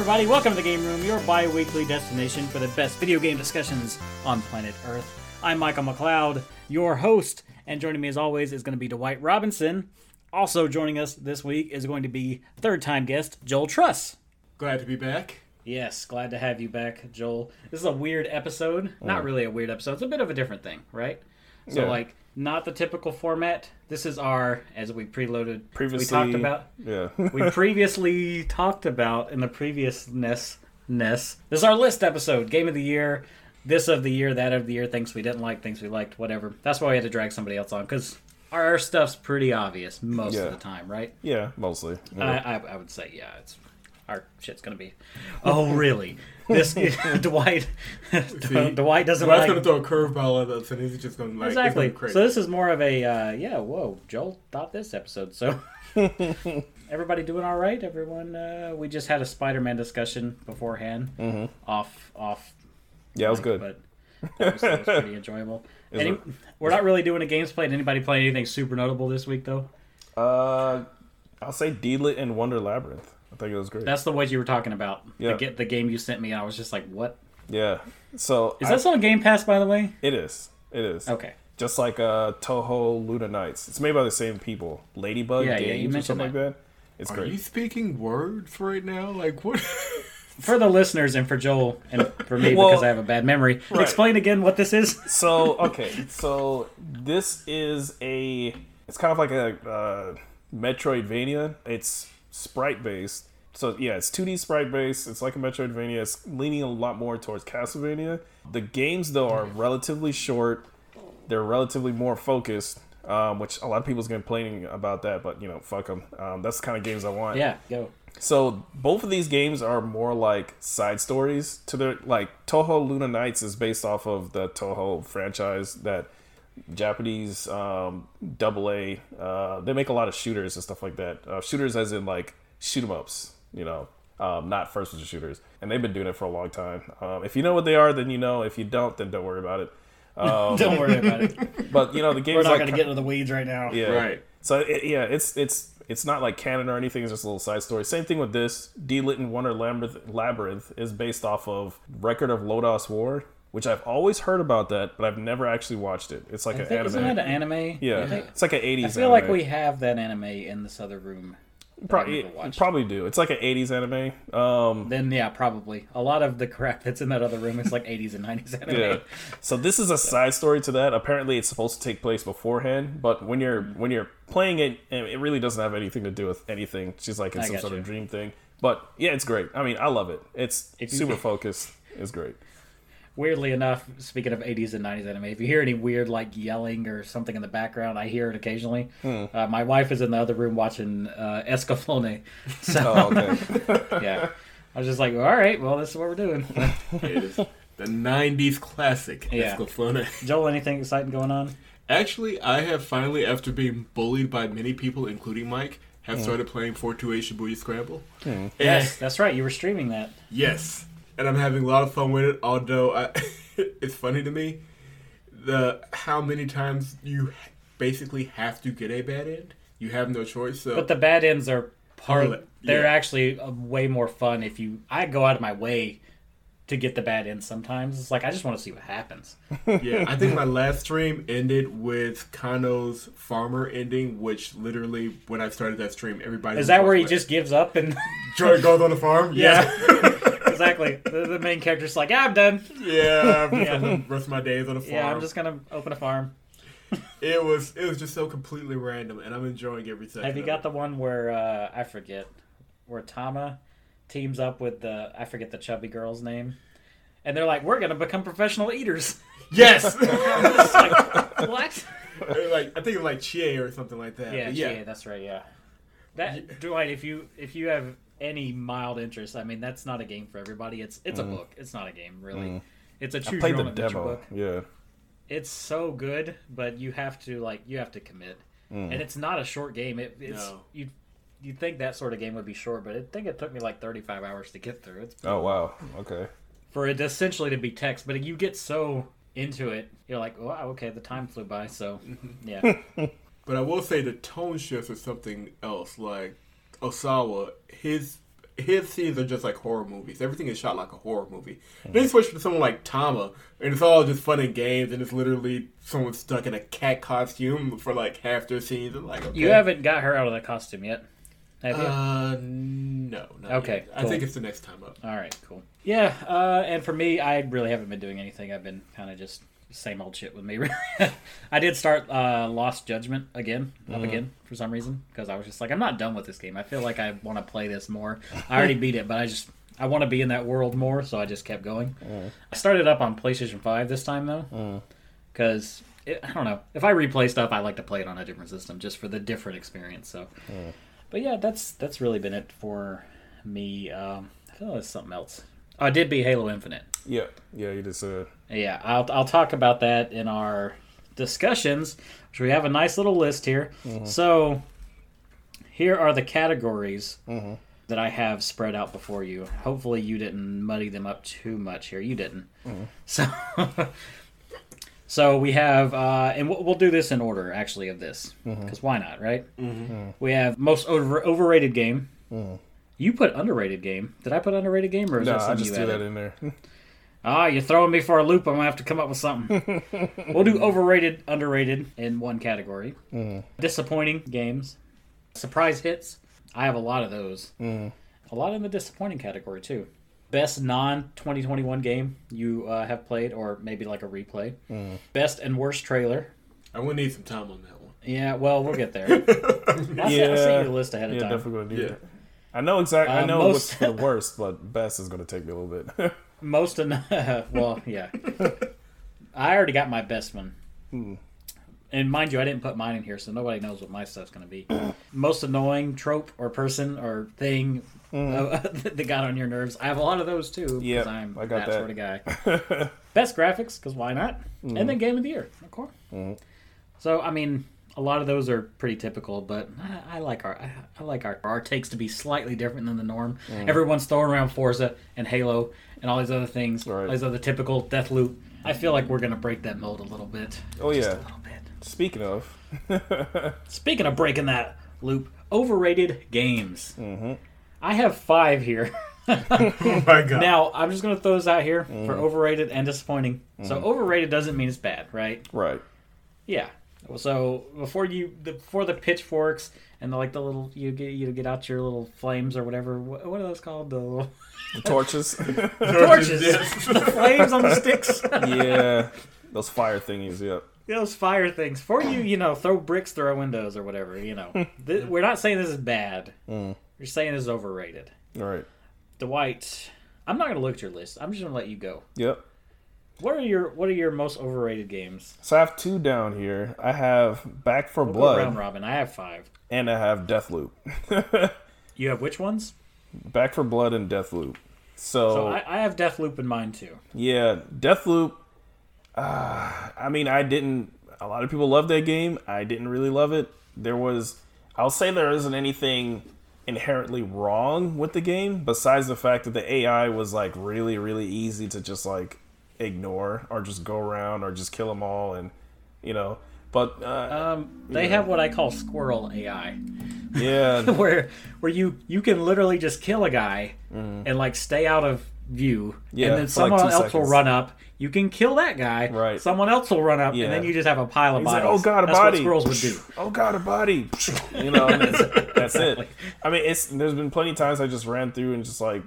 Everybody. Welcome to the Game Room, your bi weekly destination for the best video game discussions on planet Earth. I'm Michael McLeod, your host, and joining me as always is going to be Dwight Robinson. Also joining us this week is going to be third time guest Joel Truss. Glad to be back. Yes, glad to have you back, Joel. This is a weird episode. Not mm. really a weird episode. It's a bit of a different thing, right? So, Yeah. like, not the typical format. This is our, as we preloaded, Previously, we talked about. Yeah. we previously talked about in the previousness ness. This is our list episode, game of the year, this of the year, that of the year, things we didn't like, things we liked, whatever. That's why we had to drag somebody else on because our, stuff's pretty obvious most Yeah. of the time, right? yeah, mostly. I, I, I would say, yeah, it's our shit's gonna be. Oh, really? This Dwight See, Dwight doesn't Dwight's like gonna throw a curveball at us, and he's just gonna like it's exactly. gonna be crazy. So this is more of a uh, yeah. Whoa, Joel thought this episode. So everybody doing all right? Everyone. Uh, we just had a Spider-Man discussion beforehand. Mm-hmm. Off off. yeah, it was mic, good. But that was, that was pretty enjoyable. Any, it? we're not really doing a games play. Did anybody play anything super notable this week though? Uh, I'll say Deedlit and Wonder Labyrinth. I think it was great. That's the what you were talking about. Yeah. The, get the game you sent me. and I was just like, what yeah. So is I- that on Game Pass by the way? It is. It is. Okay. Just like uh, Touhou Luna Nights. It's made by the same people. Ladybug Yeah, yeah, Games you or mentioned something like that. It's Are great. Are you speaking words right now? Like what? For the listeners and for Joel and for me Well- because I have a bad memory, Right. explain again what this is. So okay, so this is a. It's kind of like a uh, Metroidvania. It's sprite based. So yeah, it's 2D sprite based. It's like a Metroidvania. It's leaning a lot more towards Castlevania. The games though are relatively short. They're relatively more focused. Um, which a lot of people's complaining about that, but you know, fuck them. Um, that's the kind of games I want. Yeah, go. So both of these games are more like side stories to their like Touhou Luna Nights is based off of the Touhou franchise that Japanese um, double A. Uh, they make a lot of shooters and stuff like that. Uh, shooters as in like shoot 'em ups, you know, um, not first person shooters. And they've been doing it for a long time. Um, if you know what they are, then you know. If you don't, then don't worry about it. Um, Don't worry about it. but you know the game's We're not like going to get into the weeds right now. yeah. Right. So it, yeah, it's it's it's not like canon or anything. It's just a little side story. Same thing with this. Deedlit and Wonder Labyrinth, Labyrinth is based off of Record of Lodoss War, which I've always heard about that, but I've never actually watched it. It's like I an think, anime. isn't that an anime? yeah, I, think- it's like an '80s. I feel like we have that anime in this other room. That I probably never probably do. It's like an '80s anime. Um, Then yeah, probably a lot of the crap that's in that other room is like 80s and 90s anime. yeah. So this is a side story to that. Apparently, it's supposed to take place beforehand, but when you're when you're playing it, it really doesn't have anything to do with anything. She's like in I some sort you. of dream thing. But yeah, it's great. I mean, I love it. It's If you- super focused. It's great. Weirdly enough, speaking of 80s and 90s anime, if you hear any weird like yelling or something in the background, I hear it occasionally. Hmm. Uh, my wife is in the other room watching uh, Escaflowne. So Oh, okay. yeah, I was just like, all right, well, this is what we're doing. It is the '90s classic. Yeah. Escaflowne. Joel, anything exciting going on? Actually, I have finally, after being bullied by many people, including Mike, have Hmm. started playing 428 Shibuya Scramble. And- Yes, that's right. You were streaming that. Yes, and I'm having a lot of fun with it. Although I, it's funny to me the how many times you basically have to get a bad end. You have no choice. So But the bad ends are part. They're yeah. actually uh, way more fun if you. I go out of my way to get the bad ends. Sometimes it's like I just want to see what happens. yeah, I think my last stream ended with Kano's farmer ending, which literally when I started that stream, everybody Is that where he like, just gives up and? Joy goes on the farm? Yeah, exactly. The, the main character's like, yeah, I'm done. yeah. I'm just gonna rest of my days on the farm. Yeah, I'm just gonna open a farm. It was it was just so completely random, and I'm enjoying every second. Have you got it. the one where uh, I forget where Tama teams up with the I forget the chubby girl's name, and they're like, we're gonna become professional eaters. Yes. Like, what? like I think it was like Chie or something like that. Yeah, But yeah, that's right. Yeah, that Dwight. If you if you have any mild interest, I mean, that's not a game for everybody. It's it's a book. It's not a game, really. It's a Mm. I choose played your the own adventure demo. book. Yeah. It's so good, but you have to like you have to commit, Mm. and it's not a short game. It, it's No. you you think that sort of game would be short, but I think it took me like thirty five hours to get through. It's Oh wow. Okay. for it essentially to be text, but you get so into it, you're like, wow, okay, the time flew by. So yeah, But I will say the tone shifts are something else. Like Osawa, his his scenes are just like horror movies. Everything is shot like a horror movie. Then you switch to someone like Tama, and it's all just fun and games, and it's literally someone stuck in a cat costume for like half their scenes. And like, okay. You haven't got her out of that costume yet, have you? Uh, no. Okay, yet. I think it's the next time up. All right, cool. Yeah, uh, and for me, I really haven't been doing anything. I've been kind of just same old shit with me. I did start uh, Lost Judgment again, up again for some reason, because I was just like, I'm not done with this game. I feel like I want to play this more. I already beat it, but I just I want to be in that world more, so I just kept going. I started up on PlayStation Five this time though, because I don't know if I replay stuff, I like to play it on a different system just for the different experience. So, but yeah, that's that's really been it for me. Um, I feel like something else. Oh, I did beat Halo Infinite. Yeah, yeah, you just said. Yeah, I'll I'll talk about that in our discussions, which we have a nice little list here. Mm-hmm. So, here are the categories mm-hmm. that I have spread out before you. Hopefully, you didn't muddy them up too much here. You didn't. Mm-hmm. So, so we have, uh, and we'll, we'll do this in order actually of this because why not, right? We have most over, overrated game. You put underrated game. Did I put underrated game or is No, that I just you threw added? that in there. Ah, you're throwing me for a loop. I'm gonna have to come up with something. we'll do overrated, underrated in one category. Disappointing games, surprise hits. I have a lot of those. A lot in the disappointing category too. Best non 2021 game you uh, have played, or maybe like a replay. Best and worst trailer. I would need some time on that one. Yeah, well, we'll get there. I'll, yeah. I'll Yeah. send you the list ahead of Yeah, time. definitely gonna need Yeah. it. I know exactly. I Uh, know most- what's the worst, but best is gonna take me a little bit. Most of well, yeah. I already got my best one. Hmm. And mind you, I didn't put mine in here, so nobody knows what my stuff's going to be. Most annoying trope or person or thing uh, that got on your nerves. I have a lot of those too. Because I'm I got that, that. sort of guy. Best graphics, because why not? And then hmm. game of the year, of course. So I mean, a lot of those are pretty typical, but I, I like our I, I like our our takes to be slightly different than the norm. Mm. Everyone's throwing around Forza and Halo and all these other things, Right. all these other typical Deathloop. I feel like we're gonna break that mold a little bit. oh Just yeah. a little bit. Speaking of, Speaking of breaking that loop, overrated games. Mm-hmm. I have five here. Oh my god. now I'm just gonna throw those out here for mm-hmm. overrated and disappointing. So mm-hmm. overrated doesn't mean it's bad, right? right? Yeah. So before you, the, before the pitchforks and the, like the little you get you get out your little flames or whatever. What, what are those called? The little The torches. torches, Yes. the flames on the sticks. yeah, those fire thingies. Yep. Those fire things. Before you, you know, throw bricks through our windows or whatever. You know, Th- we're not saying this is bad. Mm. We're saying this is overrated. All right. Dwight, I'm not gonna look at your list. I'm just gonna let you go. Yep. What are your What are your most overrated games? So I have two down here. I have Back for We'll Blood round robin. I have five. and I have Deathloop. You have which ones? Back 4 Blood and Deathloop. So, So I, I have Deathloop in mind too. yeah, Deathloop. Uh, I mean, I didn't. A lot of people love that game. I didn't really love it. There was, I'll say, there isn't anything inherently wrong with the game besides the fact that the AI was like really, really easy to just like ignore or just go around or just kill them all, and you know. But uh, Um, they have what I call squirrel AI, yeah, where where you you can literally just kill a guy and like stay out of view. Yeah, and then like, someone two else will run up. You can kill that guy. Right. Someone else will run up, Yeah. and then you just have a pile of He's like, bodies. oh god, a That's body. what squirrels would do. Oh god, a body. You know, that's, that's it. I mean, it's there's been plenty of times I just ran through and just like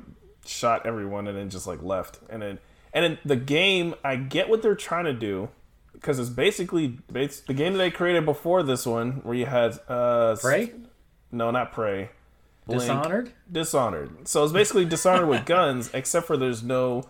shot everyone and then just like left. And then and then the game, I get what they're trying to do because it's basically it's the game that they created before this one where you had uh Prey, No, not Prey. Blink. Dishonored. Dishonored. So it's basically Dishonored with guns, except for there's no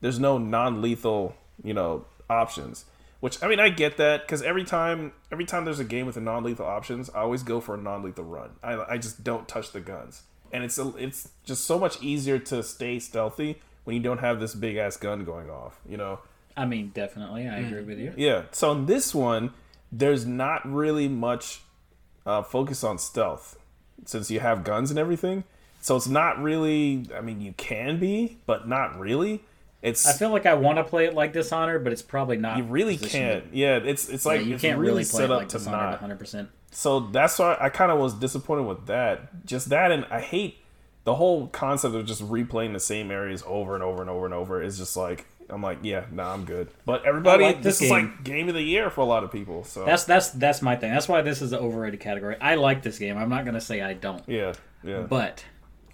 there's no non-lethal, you know, options. Which I mean, I get that because every time every time there's a game with a non-lethal options, I always go for a non-lethal run. I, I just don't touch the guns, and it's a, it's just so much easier to stay stealthy when you don't have this big ass gun going off. You know. I mean, definitely, I agree with you. Yeah. So in this one, there's not really much uh, focus on stealth since you have guns and everything. So it's not really. I mean, you can be, but not really. It's I feel like I want to play it like Dishonored, but it's probably not. you really can't. Yeah, it's it's like yeah, you it's can't really, really play set it up like to Dishonored not. 100. percent So that's why I kind of was disappointed with that. Just that, and I hate the whole concept of just replaying the same areas over and over and over and over is just like I'm like, yeah, nah, I'm good. But everybody, like this, this is like game of the year for a lot of people. So That's that's that's my thing. That's why this is an overrated category. I like this game. I'm not gonna say I don't, yeah, yeah. but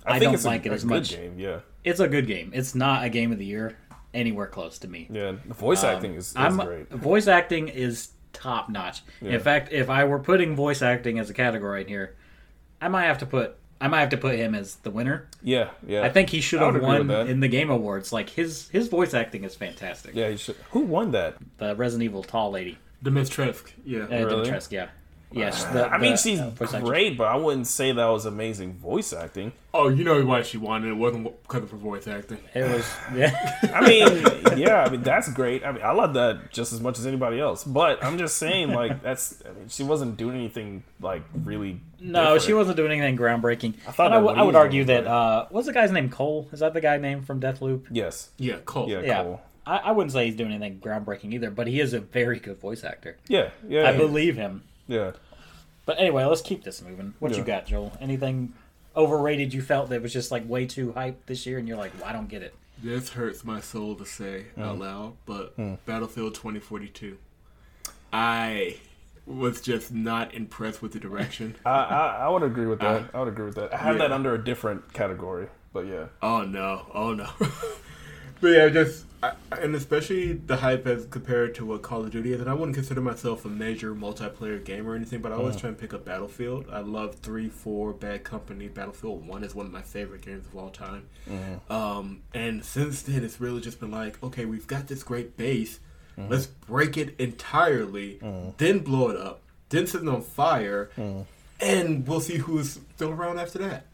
I, think don't it's a- like it a as good much. Game, yeah, It's a good game. It's not a game of the year anywhere close to me. yeah. The voice Um, acting is, is I'm great. voice acting is top notch. Yeah. In fact, if I were putting voice acting as a category in here, I might have to put I might have to put him as the winner. Yeah, yeah. I think he should have won in the Game Awards. Like his his voice acting is fantastic. Yeah, you should. Who won that? The Resident Evil tall lady, Dimitrescu, yeah. uh, Really? Dimitrescu, yeah, yes. the- I mean, she's uh, voice actress. great, but I wouldn't say that was amazing voice acting. Oh, you know why she won, and it wasn't because of her voice acting. It was yeah. I mean, yeah, I mean that's great. I mean, I love that just as much as anybody else. But I'm just saying, like, that's I mean, she wasn't doing anything like really. No, different. she wasn't doing anything groundbreaking. I thought and I, that w- I would argue that right. uh, what's the guy's name? Cole is that the guy name from Deathloop? Yes. Yeah, Cole. Yeah. Yeah, Cole. I, I wouldn't say he's doing anything groundbreaking either, but he is a very good voice actor. Yeah. Yeah. I believe him. Yeah. But anyway, let's keep this moving. What you got, Joel? Anything overrated you felt that was just like way too hyped this year, and you're like, well, I don't get it. This hurts my soul to say Mm. out loud, but Battlefield 2042. I was just not impressed with the direction. I, I I would agree with that. I would agree with that. I have yeah. that under a different category, but yeah. oh no, oh no. but yeah, just I, and especially the hype as compared to what Call of Duty is. And I wouldn't consider myself a major multiplayer gamer or anything, but I always uh-huh. try and pick up Battlefield. I love three, four, Bad Company. Battlefield One is one of my favorite games of all time. Mm-hmm. Um, and since then, it's really just been like, okay, we've got this great base. Mm-hmm. Let's break it entirely, mm-hmm. then blow it up, then set it on fire, and we'll see who's still around after that.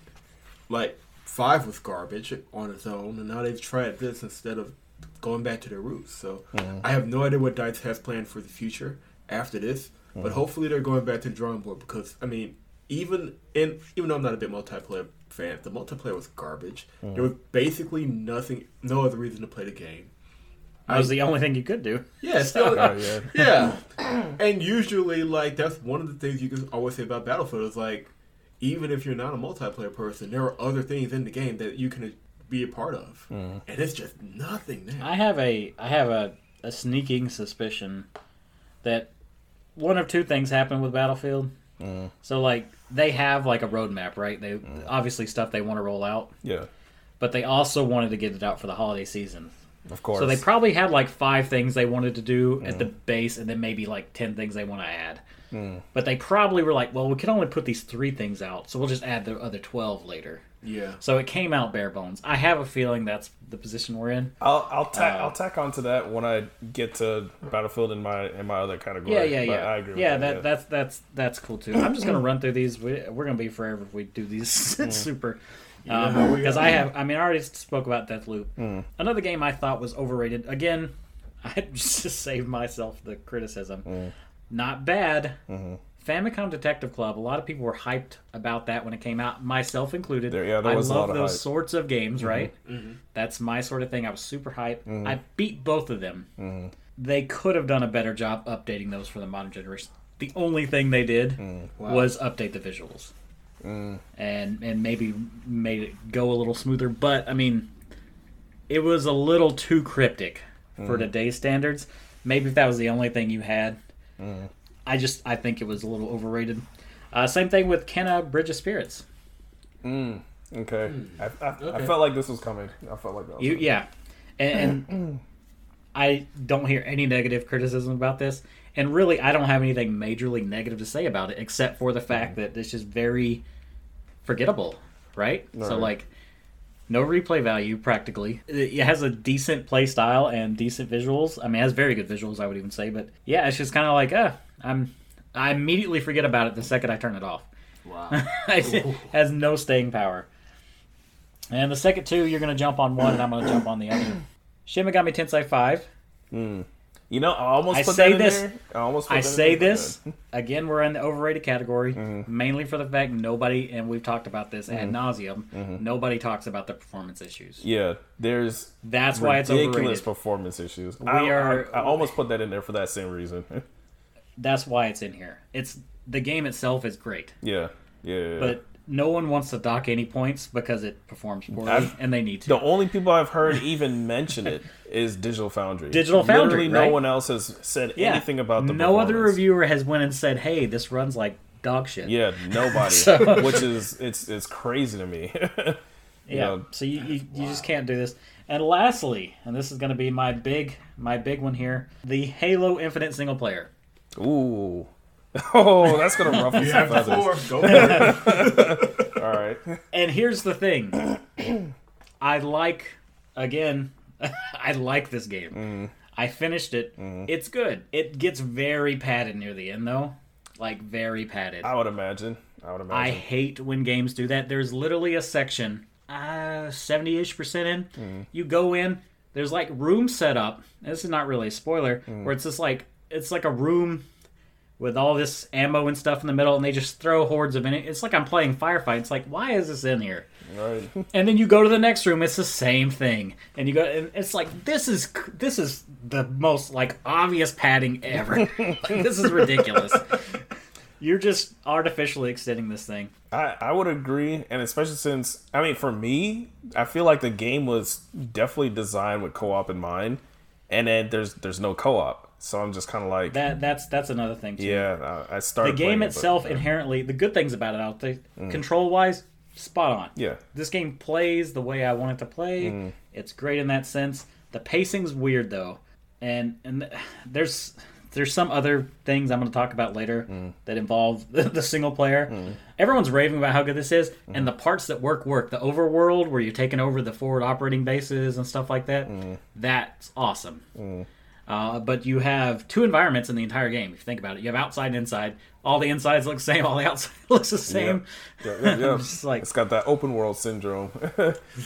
Like five was garbage on its own, and now they've tried this instead of going back to their roots. So mm-hmm. I have no idea what Dice has planned for the future after this, but mm-hmm. hopefully they're going back to the drawing board because I mean, even in even though I'm not a big multiplayer fan, the multiplayer was garbage. Mm-hmm. There was basically nothing, no other reason to play the game. That was the only thing you could do. Yeah, still, Oh, yeah. yeah. And usually, like that's one of the things you can always say about Battlefield is like, even if you're not a multiplayer person, there are other things in the game that you can be a part of, mm-hmm. and it's just nothing there. I have a I have a, a sneaking suspicion that one of two things happened with Battlefield. Mm-hmm. So like they have like a roadmap, right? They mm-hmm. obviously stuff they want to roll out, Yeah. but they also wanted to get it out for the holiday season. Of course. So they probably had like five things they wanted to do at the base, and then maybe like ten things they want to add. But they probably were like, well, we can only put these three things out, so we'll just add the other twelve later. Yeah, So it came out bare bones. I have a feeling that's the position we're in. I'll I'll tack Uh, I'll tack onto that when I get to Battlefield in my in my other category. Yeah, yeah, But yeah. I agree. yeah, with that, that, that's that's that's cool too. I'm just gonna run through these. We, we're gonna be forever if we do these super. Yeah, we Because are. I have, I mean, I already spoke about Deathloop. Hmm. Another game I thought was overrated. Again, I just saved myself the criticism. Hmm. Not bad. Mm-hmm. Famicom Detective Club. A lot of people were hyped about that when it came out, myself included. There- yeah, there I was a love lot of those hype. Mm-hmm. sorts of games, right? That's my sort of thing. I was super hyped. I beat both of them. Mm-hmm. They could have done a better job updating those for the modern generation. The only thing they did Mm. was update the visuals, and and maybe made it go a little smoother. But I mean, it was a little too cryptic for today's standards. Maybe if that was the only thing you had, I just I think it was a little overrated. Uh, same thing with Kena Bridge of Spirits. Okay. I, I, I Okay. felt like this was coming. I felt like that. Was You coming. yeah, and, and I don't hear any negative criticism about this, and really I don't have anything majorly negative to say about it except for the fact that it's just very forgettable, right? So like no replay value practically. It it has a decent play style and decent visuals. I mean, it has very good visuals, I would even say. But yeah, it's just kind of like, uh, I'm I immediately forget about it the second I turn it off. wow. it has no staying power. And the second two, you're going to jump on one, and I'm going to jump on the other. Shin Megami Tensei 5. You know, I almost I put say that in this- there. I almost. Put I that say there, but this again. We're in the overrated category, Mm-hmm. mainly for the fact nobody, and we've talked about this ad nauseum. Mm-hmm. Nobody talks about the performance issues. Yeah, there's That's why it's ridiculous performance issues. We I, are- I, I almost put that in there for that same reason. That's why it's in here. It's the game itself is great, yeah, yeah, yeah. but no one wants to dock any points because it performs poorly, I've- and they need to. The only people I've heard even mention it is Digital Foundry. Digital Foundry, Literally, no right? one else has said Yeah. anything about the. no other reviewer has went and said, "Hey, this runs like dog shit." Yeah, nobody. So- Which is it's it's crazy to me. You Yeah. know, So you, you, you just can't do this. And lastly, and this is going to be my big my big one here, the Halo Infinite single player. Ooh. Oh, that's gonna ruffle You some have the feathers. floor. Go for it. All right. And here's the thing. I like again, I like this game. I finished it. It's good. It gets very padded near the end though. Like very padded. I would imagine. I would imagine. I hate when games do that. There's literally a section, uh, 70-ish percent in. Mm. You go in, there's like room set up. This is not really a spoiler, Mm. where it's just like it's like a room with all this ammo and stuff in the middle, and they just throw hordes of it. It's like I'm playing firefight. It's like, why is this in here? right. And then you go to the next room, it's the same thing, and you go, and it's like this is this is the most like obvious padding ever. like, this is ridiculous. You're just artificially extending this thing. I, I would agree, and especially since I mean, for me, I feel like the game was definitely designed with co-op in mind, and then there's there's no co-op, so I'm just kind of like, That that's that's another thing too. yeah, I, I the game playing it, but- itself inherently, the good things about it out there, control wise, spot on. yeah, This game plays the way I want it to play. Mm. It's great in that sense. The pacing's weird though, and and there's there's some other things I'm going to talk about later Mm. that involve the, the single player. Everyone's raving about how good this is, Mm. and the parts that work work. The overworld where you're taking over the forward operating bases and stuff like that. Mm. That's awesome. Uh, but you have two environments in the entire game. If you think about it, you have outside and inside. All the insides look the same. All the outside looks the same. yeah, yeah, yeah. Just like it's got that open world syndrome,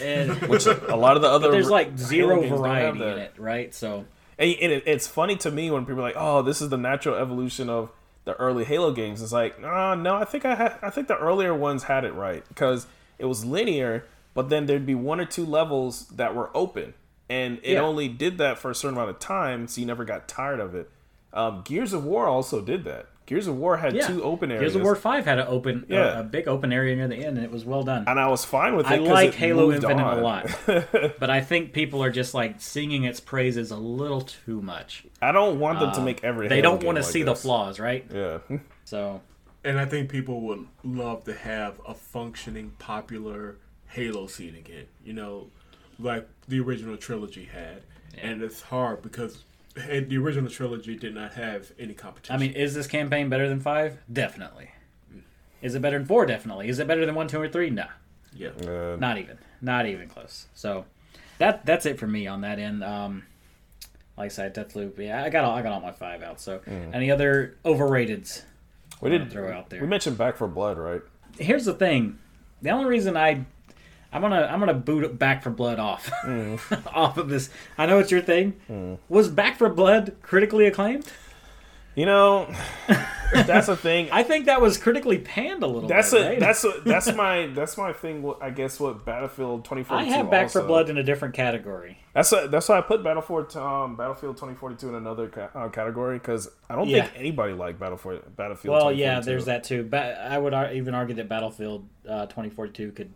and, which a lot of the other there's like zero games don't have variety in it, right? So And, and it, it's funny to me when people are like, "Oh, this is the natural evolution of the early Halo games." It's like, uh, no, I think I had, I think the earlier ones had it right because it was linear, but then there'd be one or two levels that were open, and it Yeah. only did that for a certain amount of time, so you never got tired of it. Um, Gears of War also did that. Gears of War had yeah, two open areas, Gears of War Five had an open, uh, a big open area near the end, and it was well done. and I was fine with it. I like it Halo moved Infinite on. a lot, but I think people are just like singing its praises a little too much. I don't want them to make every. Uh, They Halo don't want to like see the flaws, right? Yeah. So And I think people would love to have a functioning, popular Halo scene again. You know, like the original trilogy had. And it's hard because hey, the original trilogy did not have any competition. I mean, is this campaign better than five? Definitely. Is it better than four? Definitely. Is it better than one, two, or three? Nah. yeah. Uh, Not even. Not even close. So that that's it for me on that end. Um, like I said, Deathloop. Yeah, I got all I got all my five out. So any other overrateds? we didn't throw out there. We mentioned Back 4 Blood, right? Here's the thing. The only reason I I'm gonna I'm gonna boot it Back 4 Blood off off of this. I know it's your thing. Was Back 4 Blood critically acclaimed? You know, that's a thing. I think that was critically panned a little That's bit. a right? that's a, that's my that's my thing. I guess what Battlefield 2042. I have Back 4 Blood in a different category. That's a, that's why I put Battlefield um, Battlefield 2042 in another ca- uh, category because I don't Yeah. think anybody liked Battlefield Battlefield. Well, yeah, there's that too. Ba- I would ar- even argue that Battlefield uh, 2042 could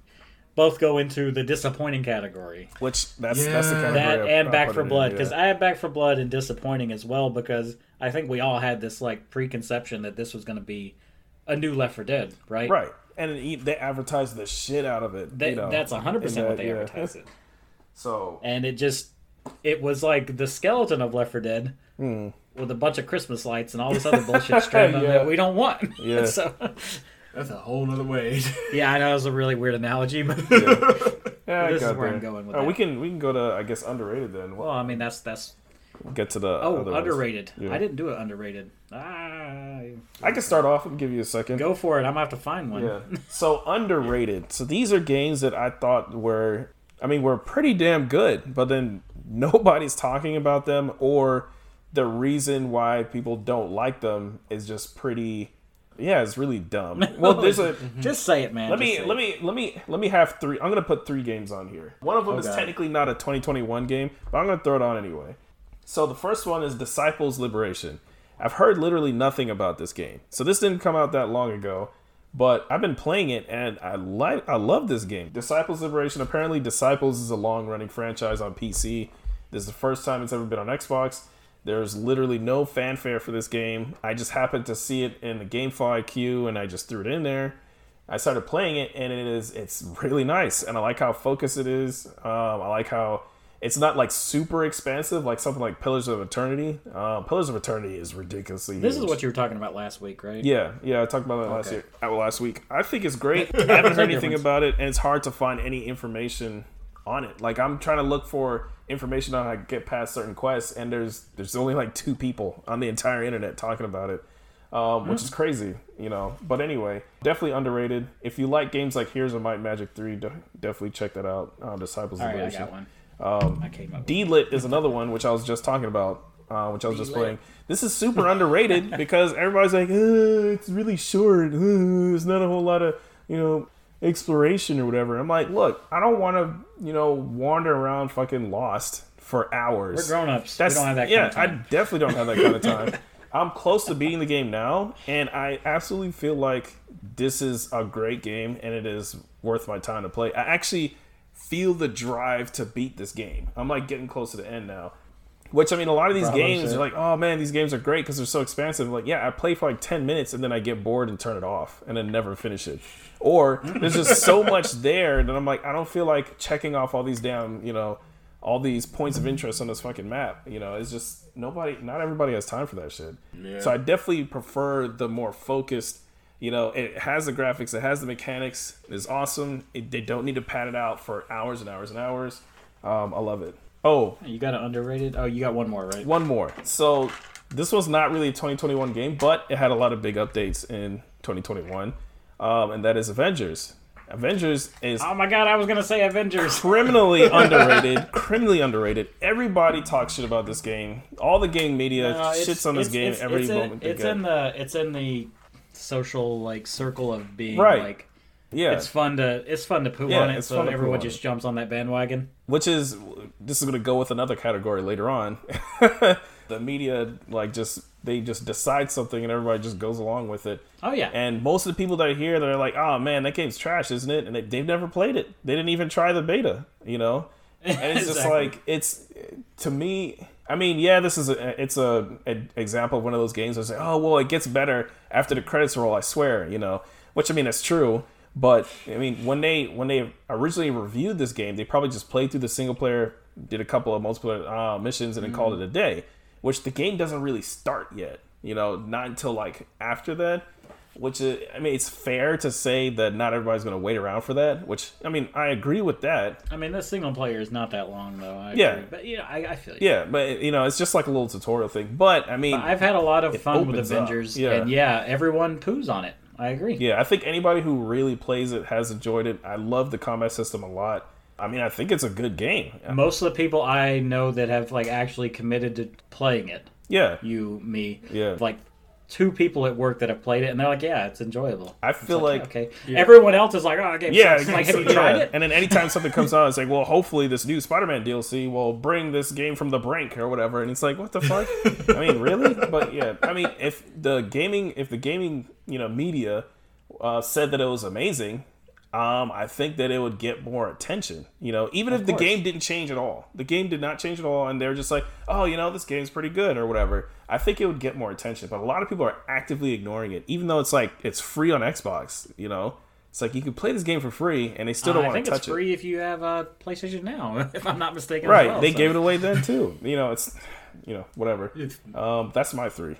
both go into the disappointing category. Which that's that's the category. That I- and I Back for it in, Blood yeah. because I have Back 4 Blood and disappointing as well because I think we all had this like preconception that this was going to be a new Left 4 Dead, right? right, and it- they advertised the shit out of it. They, you know, that's 100 percent what they yeah. advertised it, So and it just it was like the skeleton of Left 4 Dead. Hmm. With a bunch of Christmas lights and all this other bullshit strung on Yeah. that we don't want. Yeah. so, That's a whole nother way. yeah, I know it was a really weird analogy, but yeah, I This is got where I'm going with Uh, we can we can go to I guess underrated then. well, I mean that's that's get to the Oh, other underrated. Yeah. I didn't do it underrated. Ah, I can start off and give you a second. go for it. I'm gonna have to find one. Yeah. So underrated. So these are games that I thought were, I mean, were pretty damn good, but then nobody's talking about them, or the reason why people don't like them is just pretty. Yeah, it's really dumb. Well, there's a. Mm-hmm. Just say it, man. Let me let me let me let me have three. I'm gonna put three games on here. One of them is technically not a 2021 game, but I'm gonna throw it on anyway. So the first one is Disciples Liberation. I've heard literally nothing about this game. So this didn't come out that long ago, But I've been playing it and I like I love this game. Disciples Liberation. Apparently, Disciples is a long running franchise on PC. This is the first time it's ever been on Xbox. There's literally no fanfare for this game. I just happened to see it in the GameFly queue and I just threw it in there. I started playing it and it is it's really nice and I like how focused it is. Um, I like how it's not like super expansive like something like Pillars of Eternity. Uh, Pillars of Eternity is ridiculously. This huge. is what you were talking about last week, right? Yeah, yeah, I talked about that last Okay. year, uh, last week. I think it's great. I haven't heard anything difference. about it, and it's hard to find any information on it. Like I'm trying to look for information on how to get past certain quests, and there's there's only like two people on the entire internet talking about it, um, which is crazy, you know. But anyway, definitely underrated. If you like games like Heroes of Might Magic Three, definitely check that out. Uh, Disciples All of right, I got one. Um, I came up. Deedlit is another one which I was just talking about, uh, which I was just Deedlit. playing. This is super underrated because everybody's like, uh, it's really short. Uh, there's not a whole lot of you know exploration or whatever. I'm like, look, I don't want to you know wander around fucking lost for hours. We're grown ups. We don't have that yeah. kind of time. I definitely don't have that kind of time. I'm close to beating the game now, and I absolutely feel like this is a great game, and it is worth my time to play. I actually feel the drive to beat this game. I'm like getting close to the end now. Which I mean, a lot of these games are like, oh man, these games are great because they're so expansive. Like, yeah, I play for like ten minutes and then I get bored and turn it off and then never finish it. Or there's just so much there that I'm like, I don't feel like checking off all these damn, you know, all these points of interest on this fucking map. You know, it's just nobody, not everybody has time for that shit. Yeah. So I definitely prefer the more focused. You know, it has the graphics, it has the mechanics, it's awesome. It, they don't need to pad it out for hours and hours and hours. Um, I love it. Oh, You got an underrated? Oh, you got one more, right? one more. So this was not really a 2021 game, but it had a lot of big updates in 2021, um, and that is Avengers. Avengers is Oh my god, I was gonna say Avengers. criminally underrated. Criminally underrated. Everybody talks shit about this game. All the game media it's- shits on this it's- game it's- every it's moment In, it's get. in the it's in the social like circle of being Right. like yeah, it's fun to it's fun to poo Yeah, on it, it's so fun everyone on just jumps on that bandwagon. which is this is going to go with another category later on. the media like just they just decide something and everybody just goes along with it. Oh yeah, And most of the people that are here, they're like, "Oh man, that game's trash, isn't it?" And they, they've never played it. They didn't even try the beta, you know. And it's just like it's to me. I mean, yeah, this is a it's a, an example of one of those games. I say, "Oh well, it gets better after the credits roll." I swear, you know. Which I mean, it's true. But I mean, when they when they originally reviewed this game, they probably just played through the single player, did a couple of multiplayer uh, missions, and then called it a day. Which the game doesn't really start yet. You know, not until like after that which is, I mean, it's fair to say that not everybody's going to wait around for that. Which I mean, I agree with that. I mean, this single player is not that long though. I Yeah. agree. but yeah, I, I feel you. Yeah, but you know, it's just like a little tutorial thing. But I mean, I've had a lot of fun with Avengers, yeah. and yeah, everyone poos on it. I agree. yeah, I think anybody who really plays it has enjoyed it. I love the combat system a lot. I mean, I think it's a good game. Most of the people I know that have like actually committed to playing it, Yeah, you, me, Yeah. like two people at work that have played it, and they're like, "Yeah, it's enjoyable." I feel like, okay. Everyone else is like, "Oh, game yeah, sucks." like, have you yeah. tried it? And then anytime something comes out, it's like, well, hopefully this new Spider-Man DLC will bring this game from the brink or whatever. And it's like, what the fuck? I mean, really? But yeah, I mean, if the gaming, if the gaming, you know, media uh, said that it was amazing, um, I think that it would get more attention. You know, even if the game didn't change at all, the game did not change at all, and they're just like, oh, you know, this game's pretty good or whatever. I think it would get more attention. But a lot of people are actively ignoring it, even though it's like it's free on Xbox. You know, it's like you can play this game for free, and they still don't I want to touch it. I think it's free if you have a PlayStation Now, if I'm not mistaken. Right? well, they so gave it away then too. You know, it's you know whatever. Um, that's my three.